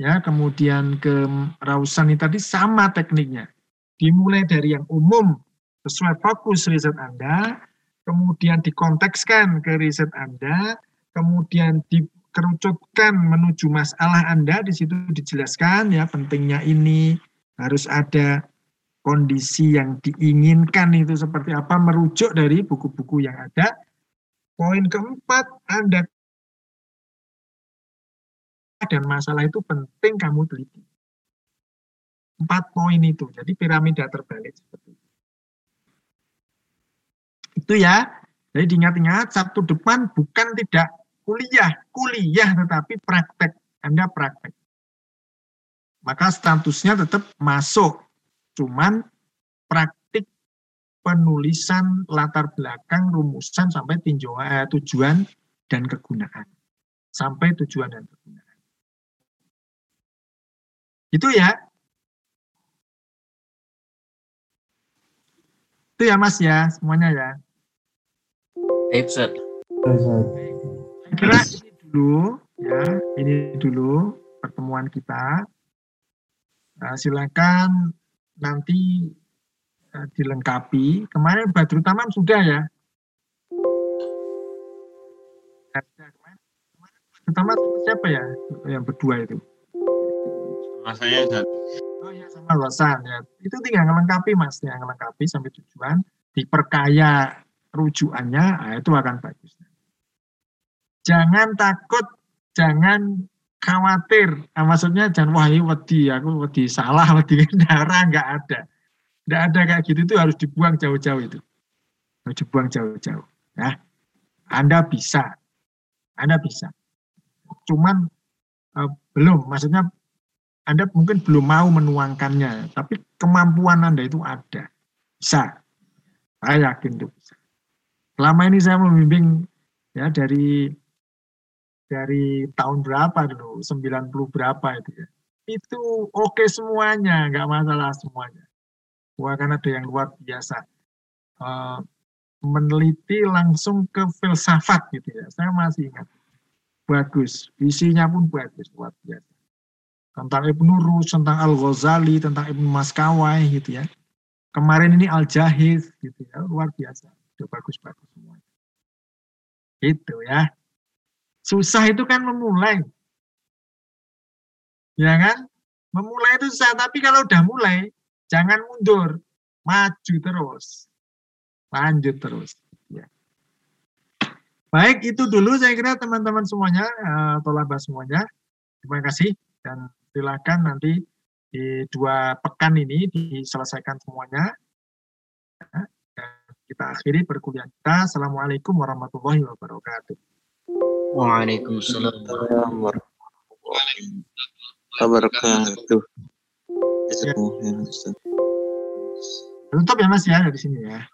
ya, kemudian ke Rausani tadi sama tekniknya. Dimulai dari yang umum sesuai fokus riset Anda, kemudian dikontekskan ke riset Anda, kemudian dikerucutkan menuju masalah Anda, di situ dijelaskan ya pentingnya ini harus ada kondisi yang diinginkan itu seperti apa, merujuk dari buku-buku yang ada. Poin keempat, Anda dan masalah itu penting kamu teliti. Empat poin itu, jadi piramida terbalik itu. Ya. Jadi diingat-ingat Sabtu depan bukan tidak kuliah, kuliah tetapi praktek. Anda praktek. Maka statusnya tetap masuk. Cuman praktik penulisan latar belakang, rumusan sampai tinjauan, eh, tujuan dan kegunaan. Sampai tujuan dan kegunaan. Itu ya. Itu ya Mas ya, semuanya ya. Baik, Ustaz. Kira ini dulu ya, ini dulu pertemuan kita. Nah, silakan nanti uh, dilengkapi. Kemarin Badru Tamam sudah ya. Pertama siapa ya yang berdua itu? Sama saya, Ustaz. Oh ya sama Rosan ya. Itu tinggal melengkapi Mas, yang melengkapi sampai tujuan, diperkaya rujukannya, nah itu akan bagus. Jangan takut, jangan khawatir. Nah, maksudnya jangan wah ini wedi, aku wedi salah, wedi darah nggak ada. Nggak ada kayak gitu itu harus dibuang jauh-jauh itu. Harus dibuang jauh-jauh. Ya. Anda bisa. Anda bisa. Cuman uh, belum, maksudnya Anda mungkin belum mau menuangkannya, tapi kemampuan Anda itu ada. Bisa Saya yakin itu bisa. Selama ini saya membimbing ya dari dari tahun berapa dulu, 90 berapa itu ya. Itu oke semuanya, nggak masalah semuanya. Wah, kan ada yang luar biasa. Eh, meneliti langsung ke filsafat gitu ya. Saya masih ingat. Bagus, visinya pun bagus, luar biasa. Tentang Ibnu Rus, tentang Al-Ghazali, tentang Ibnu Maskawai gitu ya. Kemarin ini Al-Jahiz gitu ya, luar biasa. Udah bagus-bagus semua. Itu ya. Susah itu kan memulai. Ya kan? Memulai itu susah, tapi kalau udah mulai, jangan mundur. Maju terus. Lanjut terus. Ya. Baik, itu dulu saya kira teman-teman semuanya, uh, tolabah semuanya. Terima kasih dan silakan nanti di dua pekan ini diselesaikan semuanya. Kita akhiri perkuliahan kita. Assalamualaikum warahmatullahi wabarakatuh. Waalaikumsalam warahmatullahi wabarakatuh. Ya. Tutup ya Mas ya dari sini ya.